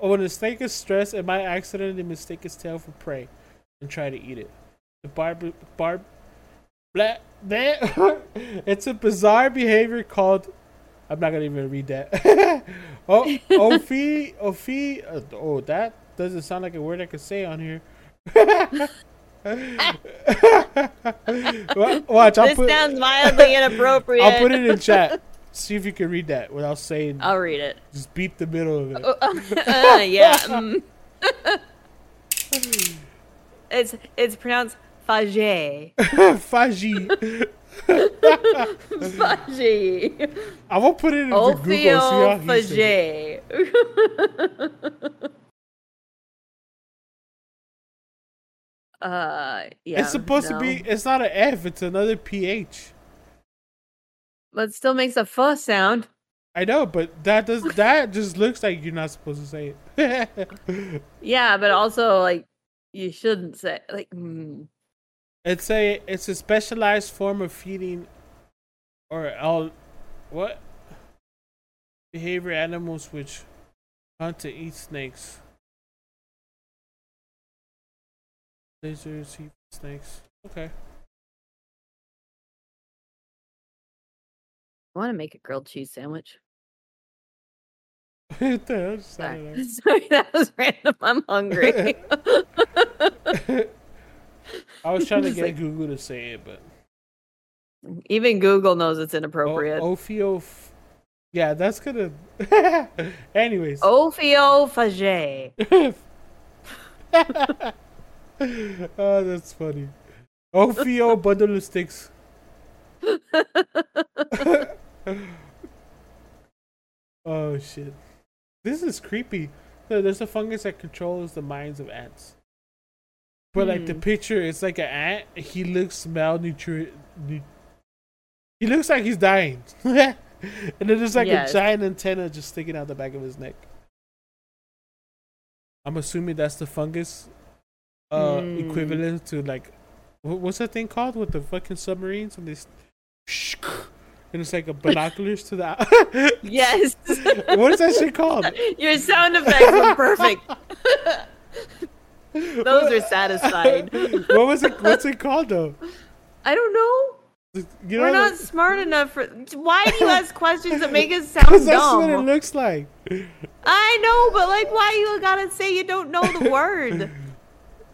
Oh, when a snake is stressed, it might accidentally mistake its tail for prey and try to eat it. The barb barb Blah, that [LAUGHS] it's a bizarre behavior called. I'm not gonna even read that. [LAUGHS] oh, [LAUGHS] Ophi, Ophi. Uh, oh, that doesn't sound like a word I could say on here. Watch, I'll this put. sounds mildly inappropriate. I'll put it in chat. See if you can read that without saying. I'll read it. Just beep the middle of it. [LAUGHS] Uh, yeah. mm. [LAUGHS] it's it's pronounced fage. Faji. Fage. I won't put it in Google. See how he says it. Ophiophage. [LAUGHS] uh, yeah. it's supposed to be. It's not an F. It's another PH. But still makes a fuss sound. I know, but that does [LAUGHS] that just looks like you're not supposed to say it. [LAUGHS] Yeah, but also like you shouldn't say like. Mm. it's a it's a specialized form of feeding, or all, what? Behavior animals which hunt to eat snakes. Lizards eat snakes. Okay. I want to make a grilled cheese sandwich. What the hell just Sorry, [LAUGHS] Sorry that was random. I'm hungry. [LAUGHS] I was trying [LAUGHS] to get like- Google to say it, but Even Google knows it's O- inappropriate. Ophio. Yeah, that's gonna. Anyways. Ophiophage. oh, that's funny. Ophio bundle of sticks. [LAUGHS] oh shit. This is creepy. There's a fungus that controls the minds of ants. But like the Hmm. picture, it's like an ant. He looks malnutri. nu- He looks like he's dying. [LAUGHS] and then there's like Yes. a giant antenna just sticking out the back of his neck. I'm assuming that's the fungus uh Hmm. equivalent to like what's that thing called with the fucking submarines and this and it's like a binoculars to the [LAUGHS] Yes. [LAUGHS] what is that shit called? Your sound effects were perfect. [LAUGHS] Those are satisfied. What was it? What's it called though? I don't know. You know, We're not like- smart enough for. Why do you ask questions that make us sound 'cause that's what it looks like. I know, but like, why you gotta say you don't know the word?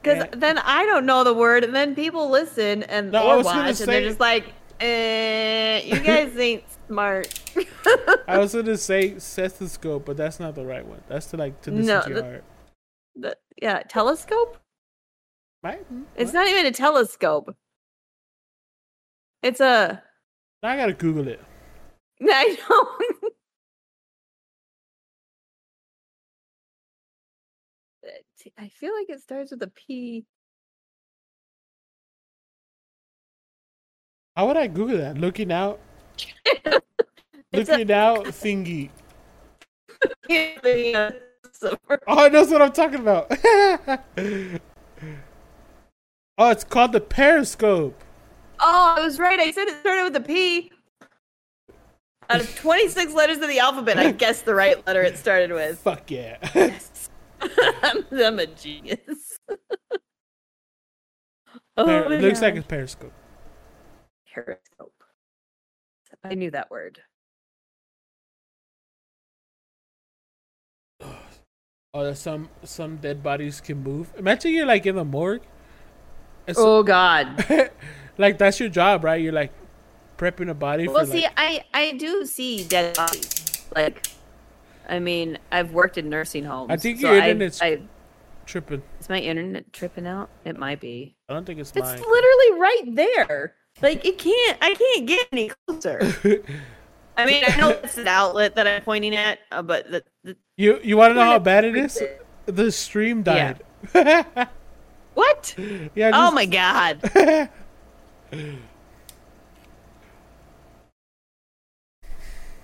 Because Yeah. then I don't know the word, and then people listen and No, or watch, and say- they're just like, Eh, "You guys [LAUGHS] ain't smart." I was gonna [LAUGHS] say stethoscope, but that's not the right one. That's to like to listen No, to your the- heart. The- yeah, telescope. Right? It's What? not even a telescope. It's a. I gotta Google it. [LAUGHS] I don't. I feel like it starts with a P. How would I Google that? Looking out, [LAUGHS] It's a- looking out thingy. [LAUGHS] Oh, that's what I'm talking about. [LAUGHS] oh, it's called the periscope. Oh, I was right. I said it started with a P. Out of 26 letters of the alphabet, I guessed the right letter it started with. Fuck yeah. Yes. I'm, I'm a genius. oh, it looks like a periscope. Periscope. I knew that word. [SIGHS] Oh, some some dead bodies can move. Imagine you're like in the morgue. so- Oh God. [LAUGHS] like that's your job, right? You're like prepping a body well, for see, like, I I do see dead bodies. Like, I mean, I've worked in nursing homes. I think so your I- internet's- I, tripping. is my internet tripping out? It might be. I don't think it's It's mine. literally right there. Like it can't. I can't get any closer. [LAUGHS] I mean, I know it's an outlet that I'm pointing at, uh, but the, the you you want to know how bad it is? The stream Yeah. died. [LAUGHS] what? yeah. Oh my god! [LAUGHS]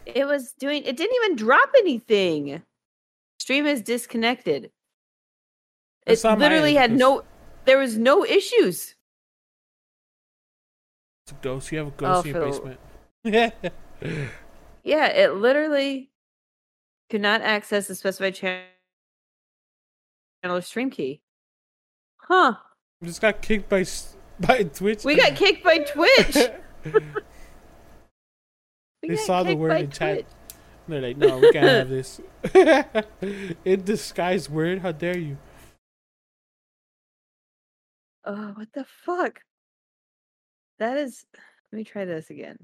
It was doing. It didn't even drop anything. Stream is disconnected. It It's on my literally had no. There was no issues. It's a ghost. You have a ghost oh, in your Phil. basement. Yeah. [LAUGHS] Yeah, it literally could not access the specified channel or stream key. Huh. just got kicked by [LAUGHS] by Twitch. We got kicked by Twitch. [LAUGHS] We They saw the word in chat. Twitch. They're like, no, we can't have this. In disguise word, how dare you? Oh, what the fuck? That is. Let me try this again.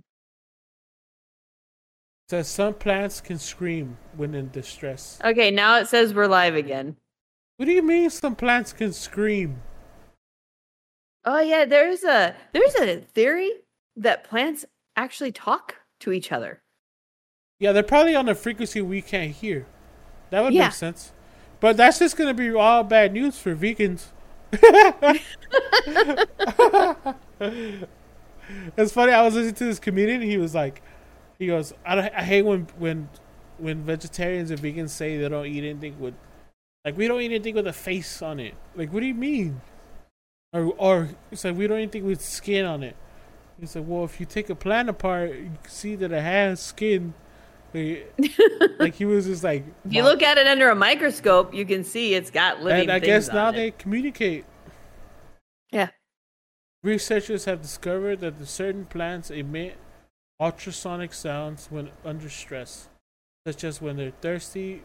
says some plants can scream when in distress. Okay, now it says we're live again. What do you mean some plants can scream? Oh yeah, there's a there's a theory that plants actually talk to each other. Yeah, they're probably on a frequency we can't hear. That would Yeah. make sense. But that's just gonna be all bad news for vegans. [LAUGHS] [LAUGHS] [LAUGHS] it's funny. I was listening to this comedian. He was like, he goes, I, don't, I hate when when when vegetarians and vegans say they don't eat anything with, like we don't eat anything with a face on it. Like, what do you mean? Or or it's like we don't eat anything with skin on it. He said, well, if you take a plant apart, you can see that it has skin. Like, [LAUGHS] like he was just like, If you look at it under a microscope, you can see it's got living and I guess now they communicate. Yeah. Researchers have discovered that the certain plants emit ultrasonic sounds when under stress, such as when they're thirsty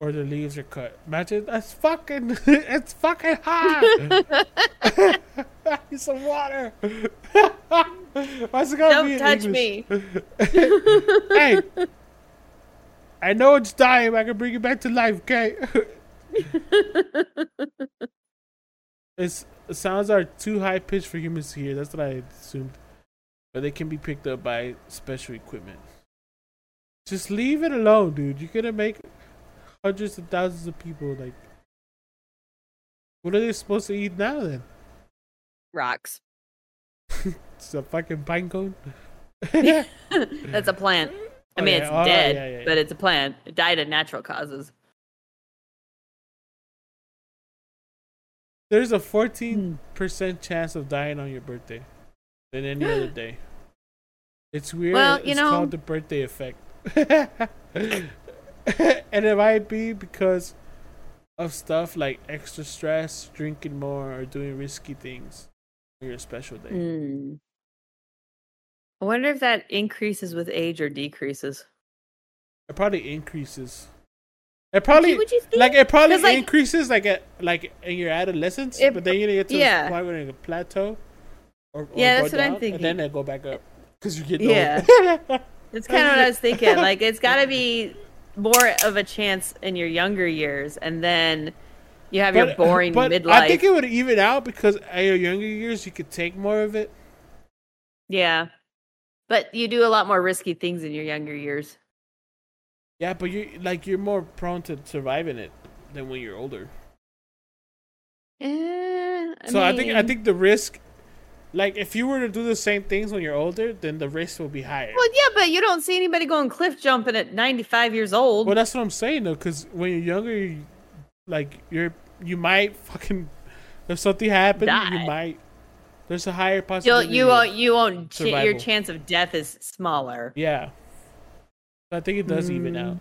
or their leaves are cut. Imagine that's fucking [LAUGHS] it's fucking hot. I [LAUGHS] [LAUGHS] need some water. Why's it gotta Don't in touch English? me. hey, I know it's dying. I can bring it back to life. Okay. It's sounds are too high pitched for humans to hear. That's what I assumed, but they can be picked up by special equipment. Just leave it alone, dude. You're gonna make hundreds of thousands of people like. What are they supposed to eat now then? Rocks. [LAUGHS] It's a fucking pine cone. [LAUGHS] Yeah. That's a plant. I Oh, mean, yeah. it's Oh, dead, yeah, yeah. but it's a plant. It died of natural causes. There's a Hmm. 14% chance of dying on your birthday than any other [GASPS] day. It's weird. Well, you it's know- called the birthday effect. [LAUGHS] and it might be because of stuff like extra stress, drinking more, or doing risky things on your special day. Hmm. I wonder if that increases with age or decreases. It probably increases. It probably you like it probably like- increases like at like in your adolescence, It- but then you're get to yeah. a point where you plateau. Or, or Yeah, that's what I'm thinking. And then they go back up because you get Yeah. [LAUGHS] That's kind of what I was thinking. [LAUGHS] Like, it's got to be more of a chance in your younger years, and then you have your boring but midlife. I think it would even out because at your younger years you could take more of it. yeah, but you do a lot more risky things in your younger years. Yeah, but you like you're more prone to surviving it than when you're older. Eh, so I think I think the risk, like if you were to do the same things when you're older, then the risk will be higher. Well, yeah, but you don't see anybody going cliff jumping at 95 years old. Well, that's what I'm saying though, because when you're younger, you, like you're you might fucking if something happened, Die. you might. There's a higher possibility. You'll, you won't. You won't. Ch- your chance of death is smaller. Yeah. I think it does even Mm, out.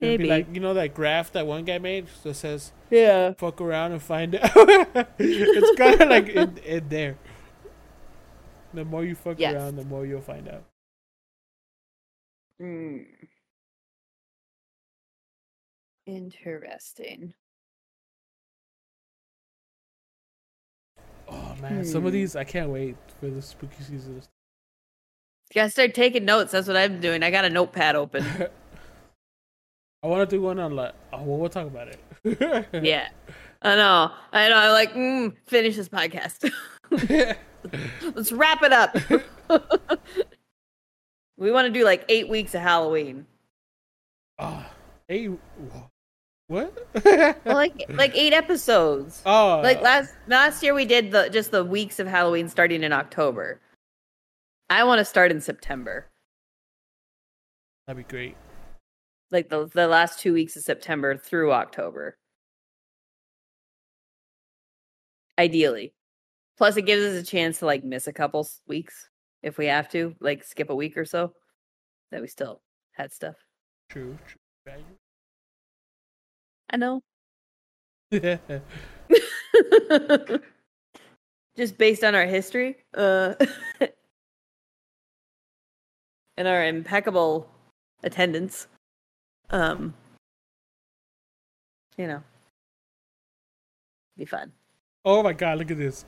It'd be maybe. like you know that graph that one guy made that says Yeah. "fuck around and find out." [LAUGHS] it's kind of like in, in there. The more you fuck Yes. around, the more you'll find out. Mm. Interesting. Oh man, some of Hmm. these I can't wait for the spooky season. Gotta start taking notes. That's what I'm doing. I got a notepad open. [LAUGHS] I want to do one on like. Oh well, we'll talk about it. [LAUGHS] yeah. I know. I know. I'm like, mm, finish this podcast. [LAUGHS] Let's wrap it up. we want to do like eight weeks of Halloween. oh, hey, what? Well, like like eight episodes. oh, Like last last year we did the just the weeks of Halloween starting in October. I want to start in September. that'd be great. Like the the last two weeks of September through October. Ideally. Plus it gives us a chance to like miss a couple weeks if we have to, like skip a week or so. That we still had stuff. True. true. [LAUGHS] I know. [LAUGHS] [LAUGHS] Just based on our history, uh, and our impeccable attendance, um, you know, be fun. Oh my god, look at this.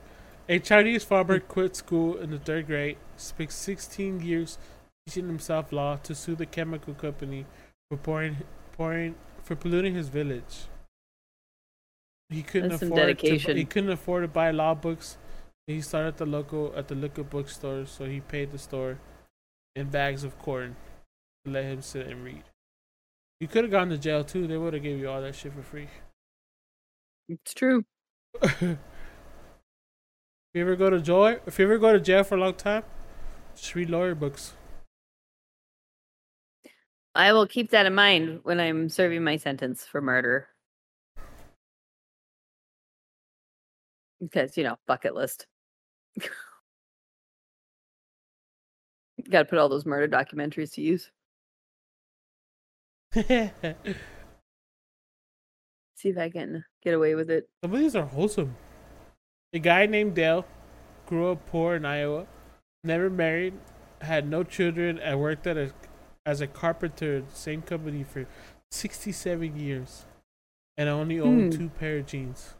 A Chinese farmer quit school in the third grade, spent 16 years teaching himself law to sue the chemical company for pouring, pouring for polluting his village. He couldn't That's afford to, he couldn't afford to buy law books. He started at the local at the local bookstore, so he paid the store in bags of corn to let him sit and read. You could have gone to jail too. They would have gave you all that shit for free. It's true. [LAUGHS] if you ever go to jail, if you ever go to jail for a long time, just read lawyer books. I will keep that in mind when I'm serving my sentence for murder. Because, you know, bucket list. [LAUGHS] [LAUGHS] Got to put all those murder documentaries to use. [LAUGHS] See if I can get away with it. Some of these are wholesome. A guy named Dale grew up poor in Iowa, never married, had no children, and worked at a as a carpenter at the same company for 67 years, and only owned Hmm. two pair of jeans.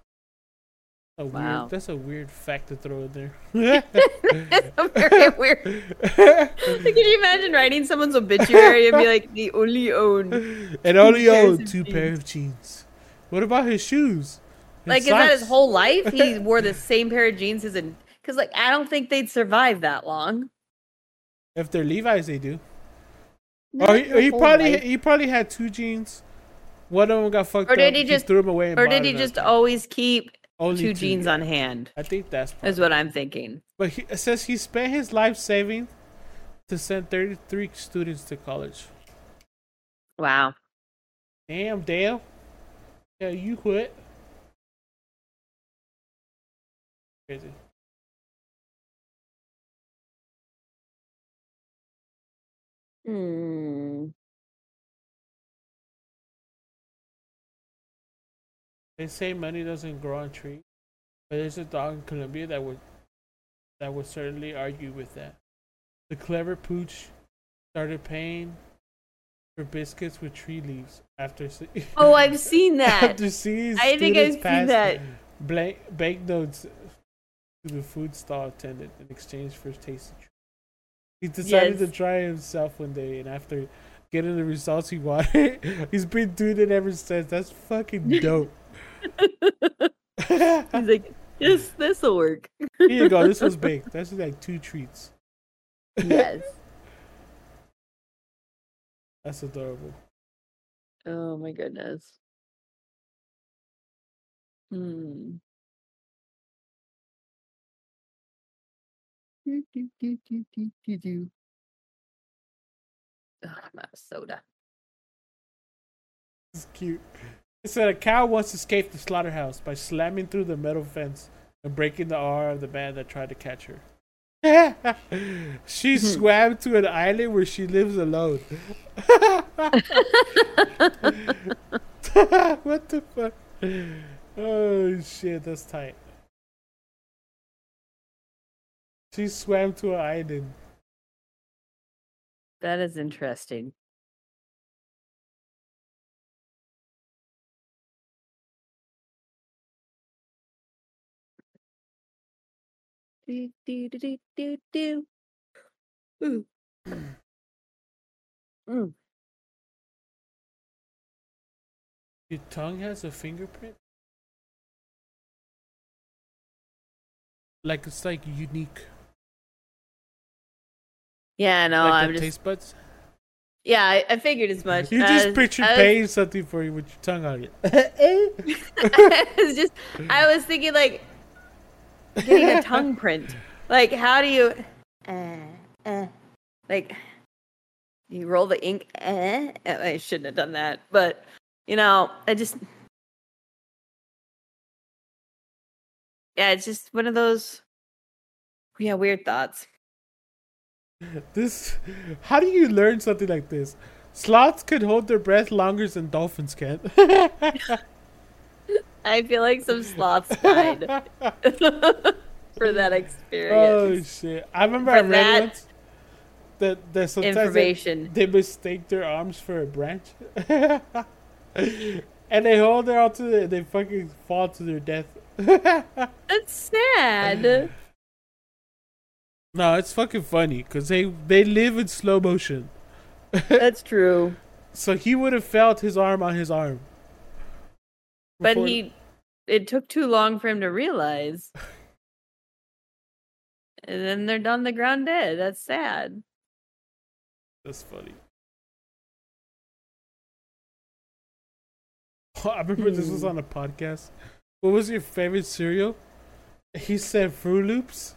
A Wow. weird. That's a weird fact to throw in there. [LAUGHS] [LAUGHS] Very weird. Can you imagine writing someone's obituary and be [LAUGHS] like, the only own? and only Two pairs owned two pair of jeans. What about his shoes? And Like, is that his whole life? He wore the same pair of jeans his and because, like, I don't think they'd survive that long. If they're Levi's, they do. Not Oh, he, their he probably life. he probably had two jeans. One of them got fucked Or did up. he just- threw them away? And or did he just always keep Only two jeans on hand? I think that's. Part. Is what I'm thinking. But he, it says he spent his life saving to send 33 students to college. Wow. Damn, Dale. Yeah, you quit. Crazy. Hmm. They say money doesn't grow on trees, but there's a dog in Colombia that would that would certainly argue with that. The clever pooch started paying for biscuits with tree leaves after se- [LAUGHS] Oh, I've seen [LAUGHS] that. after seeing I think I've seen that. blank banknotes to the food stall attendant in exchange for his tasty treats. He decided to try it himself one day, and after getting the results he wanted, [LAUGHS] he's been doing it ever since. That's fucking dope. [LAUGHS] He's like, this [LAUGHS] this'll work. Here you go. This was [LAUGHS] baked. That's like two treats. Yes. That's adorable. Oh my goodness. Hmm. Do, do, do, do, do, do, do. Ugh, I'm out of soda. This is cute. It said a cow once escaped the slaughterhouse by slamming through the metal fence and breaking the arm of the man that tried to catch her. [LAUGHS] she hmm. swam to an island where she lives alone. [LAUGHS] what the fuck? Oh shit, that's tight. She swam to an island. That is interesting. Do, do, do, do, do, do. Ooh. Mm. Your tongue has a fingerprint? Like it's like unique. Yeah, no, like I'm just. taste buds. Yeah, I, I figured as much. You just was- pictured was- paying something for you with your tongue on it. [LAUGHS] [LAUGHS] I was just I was thinking like getting a tongue print. Like how do you uh, uh, like you roll the ink uh, I shouldn't have done that. But you know, I just Yeah, it's just one of those yeah, weird thoughts. This, how do you learn something like this? Sloths can hold their breath longer than dolphins can. [LAUGHS] I feel like some sloths died. [LAUGHS] for that experience. Oh shit! I remember For I read that once that that sometimes they, information. they mistake their arms for a branch, [LAUGHS] and they hold their arm to the, they fucking fall to their death. [LAUGHS] That's sad. no, it's fucking funny because they they live in slow motion. That's true. So he would have felt his arm on his arm. But Before- he, it took too long for him to realize. And then they're on the ground dead. That's sad. That's funny. [LAUGHS] I remember this was Hmm. on a podcast. What was your favorite cereal? He said Froot Loops.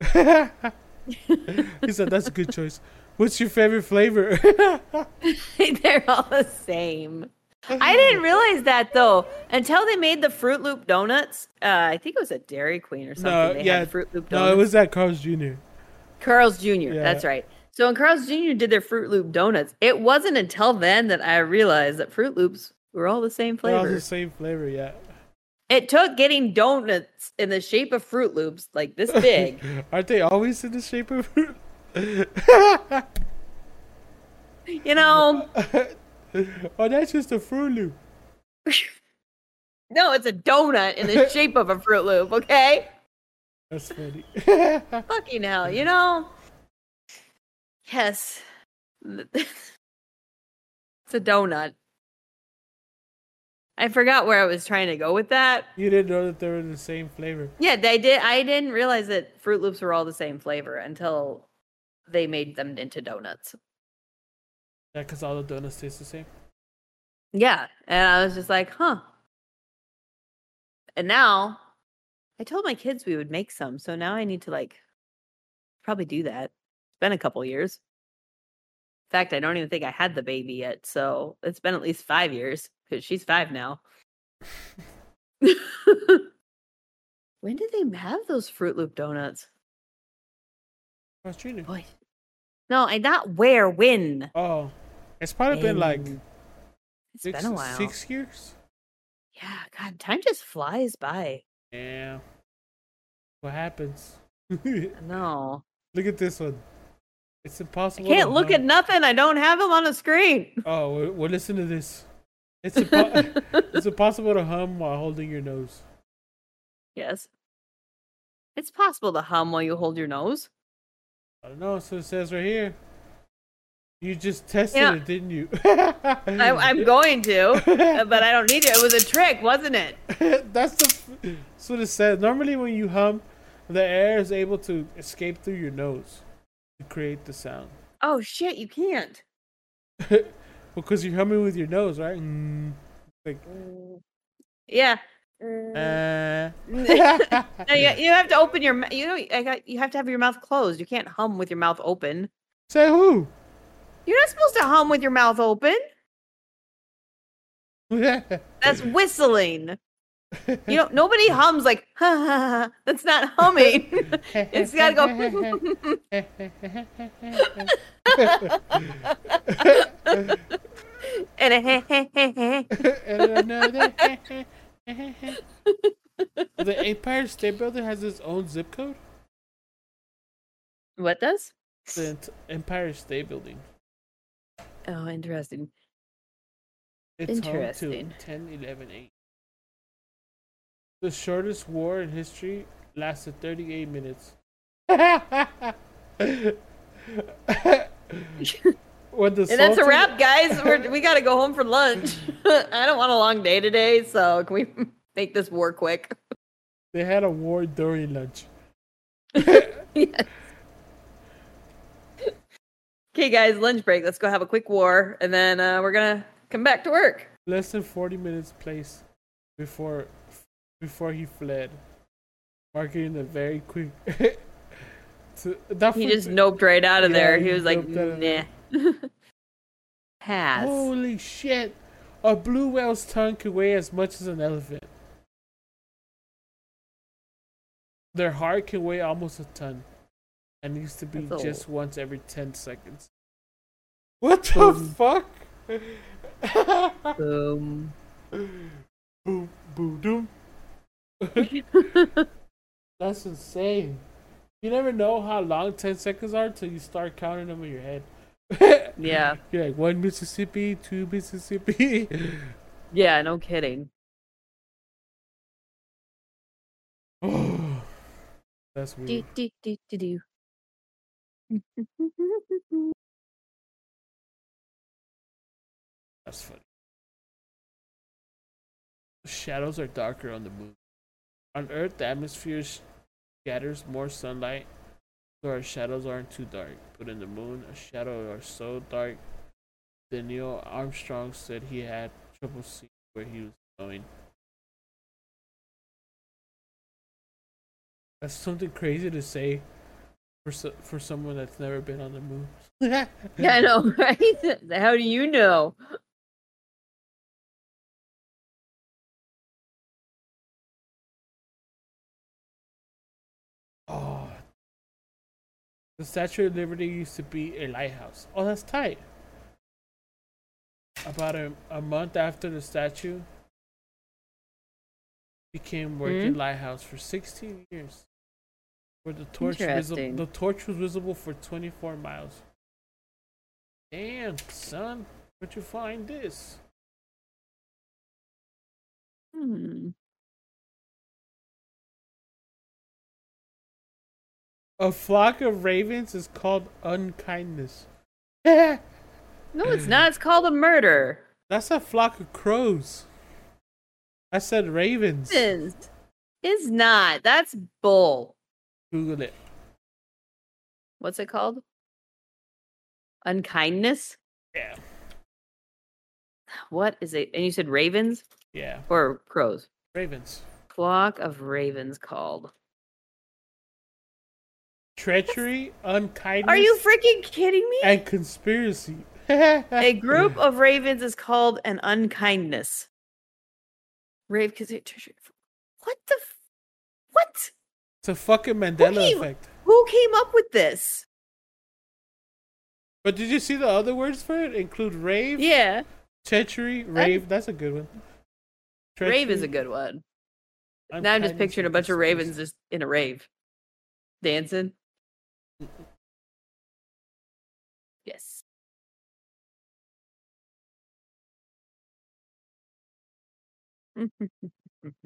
[LAUGHS] he said that's a good choice. What's your favorite flavor? [LAUGHS] they're all the same. I didn't realize that though until they made the Froot Loop donuts. Uh, I think it was at Dairy Queen or something. no, they yeah, had Froot Loop donuts. no, it was at Carl's Jr. Carl's Jr. Yeah. That's right. So when Carl's Jr. did their Froot Loop donuts, it wasn't until then that I realized that Froot Loops were all the same They're all the same flavor, yeah. It took getting donuts in the shape of Froot Loops like this big. [LAUGHS] Aren't they always in the shape of fruit? [LAUGHS] you know, [LAUGHS] [LAUGHS] oh, that's just a Froot Loop. [LAUGHS] no, it's a donut in the [LAUGHS] shape of a Froot Loop. Okay, That's funny. fucking hell, you know. Yes, it's a donut. I forgot where I was trying to go with that. you didn't know that they were the same flavor. Yeah, they did. I didn't realize that Froot Loops were all the same flavor until they made them into donuts. Yeah, because all the donuts taste the same. Yeah, and I was just like, huh. And now, I told my kids we would make some, so now I need to like probably do that. It's been a couple years. In fact, I don't even think I had the baby yet, so it's been at least five years because she's five now. [LAUGHS] when did they have those Froot Loop donuts? Boy. No, I not where, when. Oh, it's probably been like It's six, been a while. six years. Yeah, God, time just flies by. Yeah. What happens? [LAUGHS] No. look at this one. It's impossible. I can't look at nothing. I don't have them on the screen. Oh, well, well, listen to this. It's [LAUGHS] impo- [LAUGHS] it's impossible to hum while holding your nose. yes. It's possible to hum while you hold your nose. I don't know. So it says right here. You just tested Yeah. it, didn't you? I, I'm [LAUGHS] going to, uh, but I don't need to. It was a trick, wasn't it? [LAUGHS] That's the. That's what it says. Normally, when you hum, the air is able to escape through your nose to create the sound. Oh shit, you can't. [LAUGHS] because you're humming with your nose, right? Mm, like, Yeah. uh. No, you, you have to open your. You know, I got. You have to have your mouth closed. You can't hum with your mouth open. Say who? You're not supposed to hum with your mouth open. [LAUGHS] That's whistling. You know, nobody hums like ha ha ha. That's not humming. [LAUGHS] it's gotta go. [LAUGHS] and a heh, heh, heh, heh. the Empire State Building has its own zip code. What does? The Empire State Building. Oh, interesting. It's Interesting. home to 10, 11, 8. The shortest war in history lasted 38 minutes. [LAUGHS] And that's a wrap, guys. We're, we got to go home for lunch. [LAUGHS] I don't want a long day today, so can we [LAUGHS] make this war quick? They had a war during lunch. yes. Okay, guys, lunch break. Let's go have a quick war, and then uh, we're gonna come back to work. Less than 40 minutes place before before he fled, marking a very quick. [LAUGHS] to, that He just noped right out of Yeah, there. he He was like, noped out of nah. [LAUGHS] Pass. Holy shit! A blue whale's tongue could weigh as much as an elephant. Their heart can weigh almost a ton, and needs to be That's a- just once every ten seconds. What the Boom. fuck? Boom. Um, [LAUGHS] boom, boom, doom. [LAUGHS] That's insane. You never know how long 10 seconds are until you start counting them in your head. [LAUGHS] Yeah. You're like, one Mississippi, two Mississippi. Yeah, no kidding. [SIGHS] That's Do, weird. do, do, do, do. [LAUGHS] That's funny. Shadows are darker on the moon. On Earth, the atmosphere scatters more sunlight, so our shadows aren't too dark. But in the moon, a shadow are so dark that Neil Armstrong said he had trouble seeing where he was going. That's something crazy to say for so- for someone that's never been on the moon. [LAUGHS] Yeah, I know, right? [LAUGHS] How do you know? Oh. The Statue of Liberty used to be a lighthouse. Oh, that's tight. About a, a month after the statue became working hmm? lighthouse for 16 years. Where the torch visible, the torch was visible for 24 miles. Damn, son, where'd you find this? Hmm. A flock of ravens is called unkindness. [LAUGHS] No, it's not. It's called a murder. That's a flock of crows. I said ravens. Is is not. That's bull. Google it. What's it called? Unkindness. Yeah. What is it? And you said ravens Yeah. or crows? Ravens. Flock of ravens called. Treachery, unkindness, Are you freaking kidding me? and conspiracy. [LAUGHS] A group of ravens is called an unkindness. Rave because what the f- what? It's a fucking Mandela came- effect. Who came up with this? But did you see the other words for it? Include rave, Yeah, treachery, rave. That's a good one. rave is a good one. Now I'm just picturing a bunch of ravens just in a rave, dancing. Yes. [LAUGHS]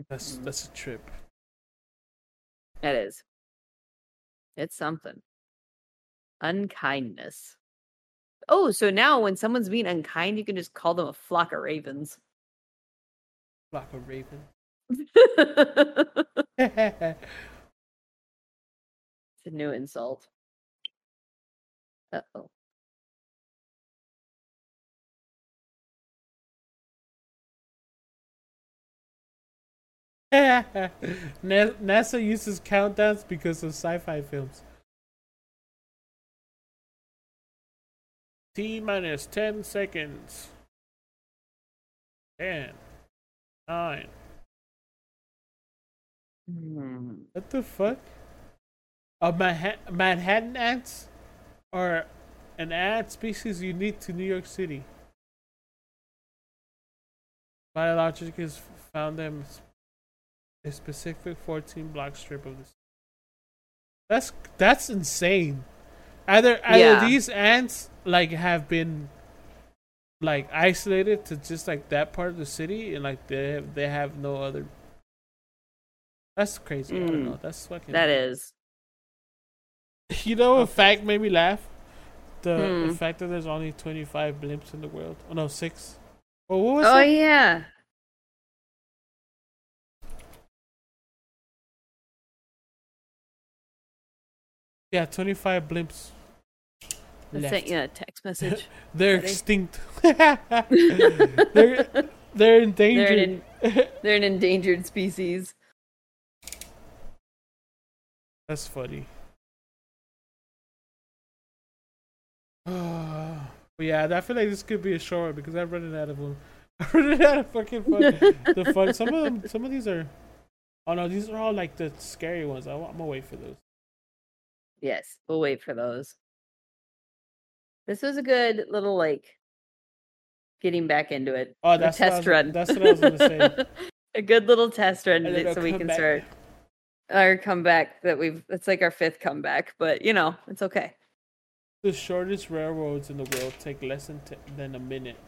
That's that's a trip. It is. It's something. Unkindness. Oh, so now when someone's being unkind, you can just call them a flock of ravens. Flock of ravens. [LAUGHS] [LAUGHS] it's a new insult. Uh oh. [LAUGHS] NASA uses countdowns because of sci-fi films. T minus 10 seconds. 10. 9. Hmm. What the fuck? A Manha- Manhattan ants are an ant species unique to New York City. Biologists found them a specific 14 block strip of this. That's that's insane. Either either Yeah. these ants like have been like isolated to just like that part of the city and like they have, they have no other that's crazy. I don't Mm. know. That's fucking That is. [LAUGHS] You know, a fact made me laugh. The, Hmm. the fact that there's only 25 blimps in the world. Oh no, six. Oh, what was Oh it? yeah. Yeah, 25 blimps. I left. sent you a text message. [LAUGHS] They're Ready? extinct. [LAUGHS] [LAUGHS] they're they're endangered. They're an, en- they're an endangered species. That's funny. [SIGHS] but yeah, I feel like this could be a short one because I'm running out of them. I'm running out of fucking fun. the fun. Some of them. Some of these are. Oh no, these are all like the scary ones. I, I'm gonna wait for those. Yes, we'll wait for those. This was a good little like getting back into it. Oh, a that's test was- run. that's what I was gonna say. [LAUGHS] a good little test run then so we can back. start our comeback that we've. It's like our fifth comeback, but you know, it's okay. The shortest railroads in the world take less than, t- than a minute.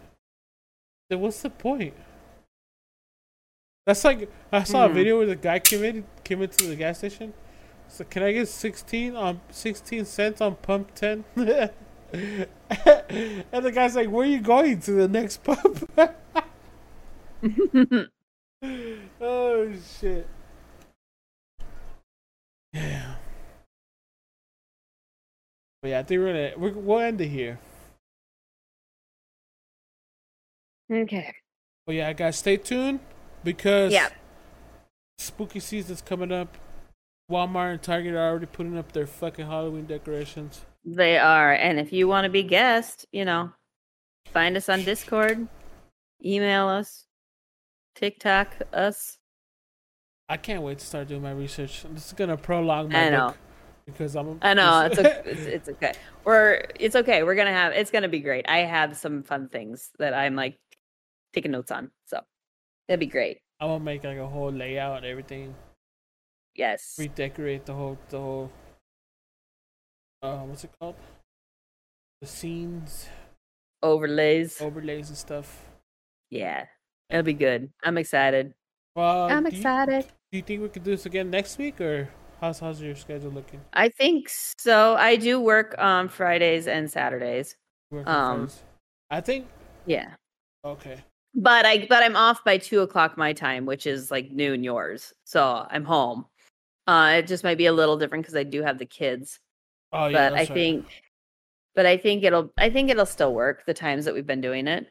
Then what's the point? That's like I saw a Hmm. video where the guy came in came into the gas station. So can I get sixteen on sixteen cents on pump ten? [LAUGHS] and the guy's like, "Where are you going to the next pump?" [LAUGHS] oh shit! Yeah. But yeah, I think we're gonna we're, we'll end it here. okay. But yeah, guys, stay tuned because Yeah. spooky season's coming up. Walmart and Target are already putting up their fucking Halloween decorations. They are, and if you want to be guest, you know, find us on Discord, email us, TikTok us. I can't wait to start doing my research. This is gonna prolong my I know. because I'm. I know it's, [LAUGHS] okay. it's it's okay. We're it's okay. We're gonna have it's gonna be great. I have some fun things that I'm like taking notes on, so it'll be great. I to make like a whole layout and everything. Yes. Redecorate the whole the whole. Uh, what's it called? The scenes, Overlays. overlays, and stuff. Yeah. It'll be good. I'm excited. Well, I'm do you- excited. do you think we could do this again next week, or how's how's your schedule looking? I think so. I do work on Fridays and Saturdays. Working Um, Fridays? I think Yeah. okay. But I but I'm off by two o'clock my time, which is like noon yours. So I'm home. Uh it just might be a little different because I do have the kids. Oh yeah, but I right. think but I think it'll I think it'll still work the times that we've been doing it.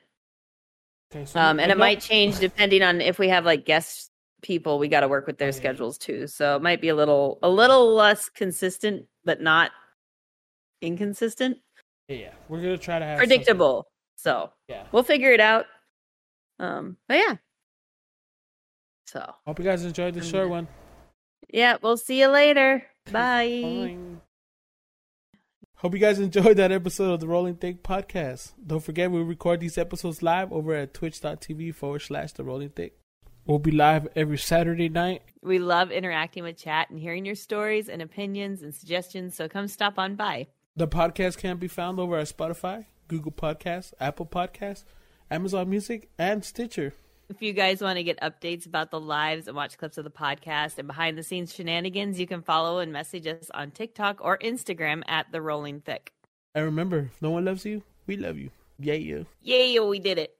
Okay, so Um and it might change depending on if we have like guest people, we gotta work with their Oh, yeah. schedules too. So it might be a little a little less consistent, but not inconsistent. Yeah, we're gonna try to have something- Predictable. So Yeah. we'll figure it out. Um but yeah. So Hope you guys enjoyed the short one. Yeah, we'll see you later. Bye. Hope you guys enjoyed that episode of the Rolling Thick podcast. Don't forget we record these episodes live over at twitch.tv forward slash the Rolling Thick. We'll be live every Saturday night. We love interacting with chat and hearing your stories and opinions and suggestions, so come stop on by. The podcast can be found over at Spotify, Google Podcasts, Apple Podcasts, Amazon Music, and Stitcher. If you guys want to get updates about the lives and watch clips of the podcast and behind the scenes shenanigans, you can follow and message us on TikTok or Instagram at The Rolling Thick. And remember, no one loves you, we love you. Yeah, yeah. Yay, we did it.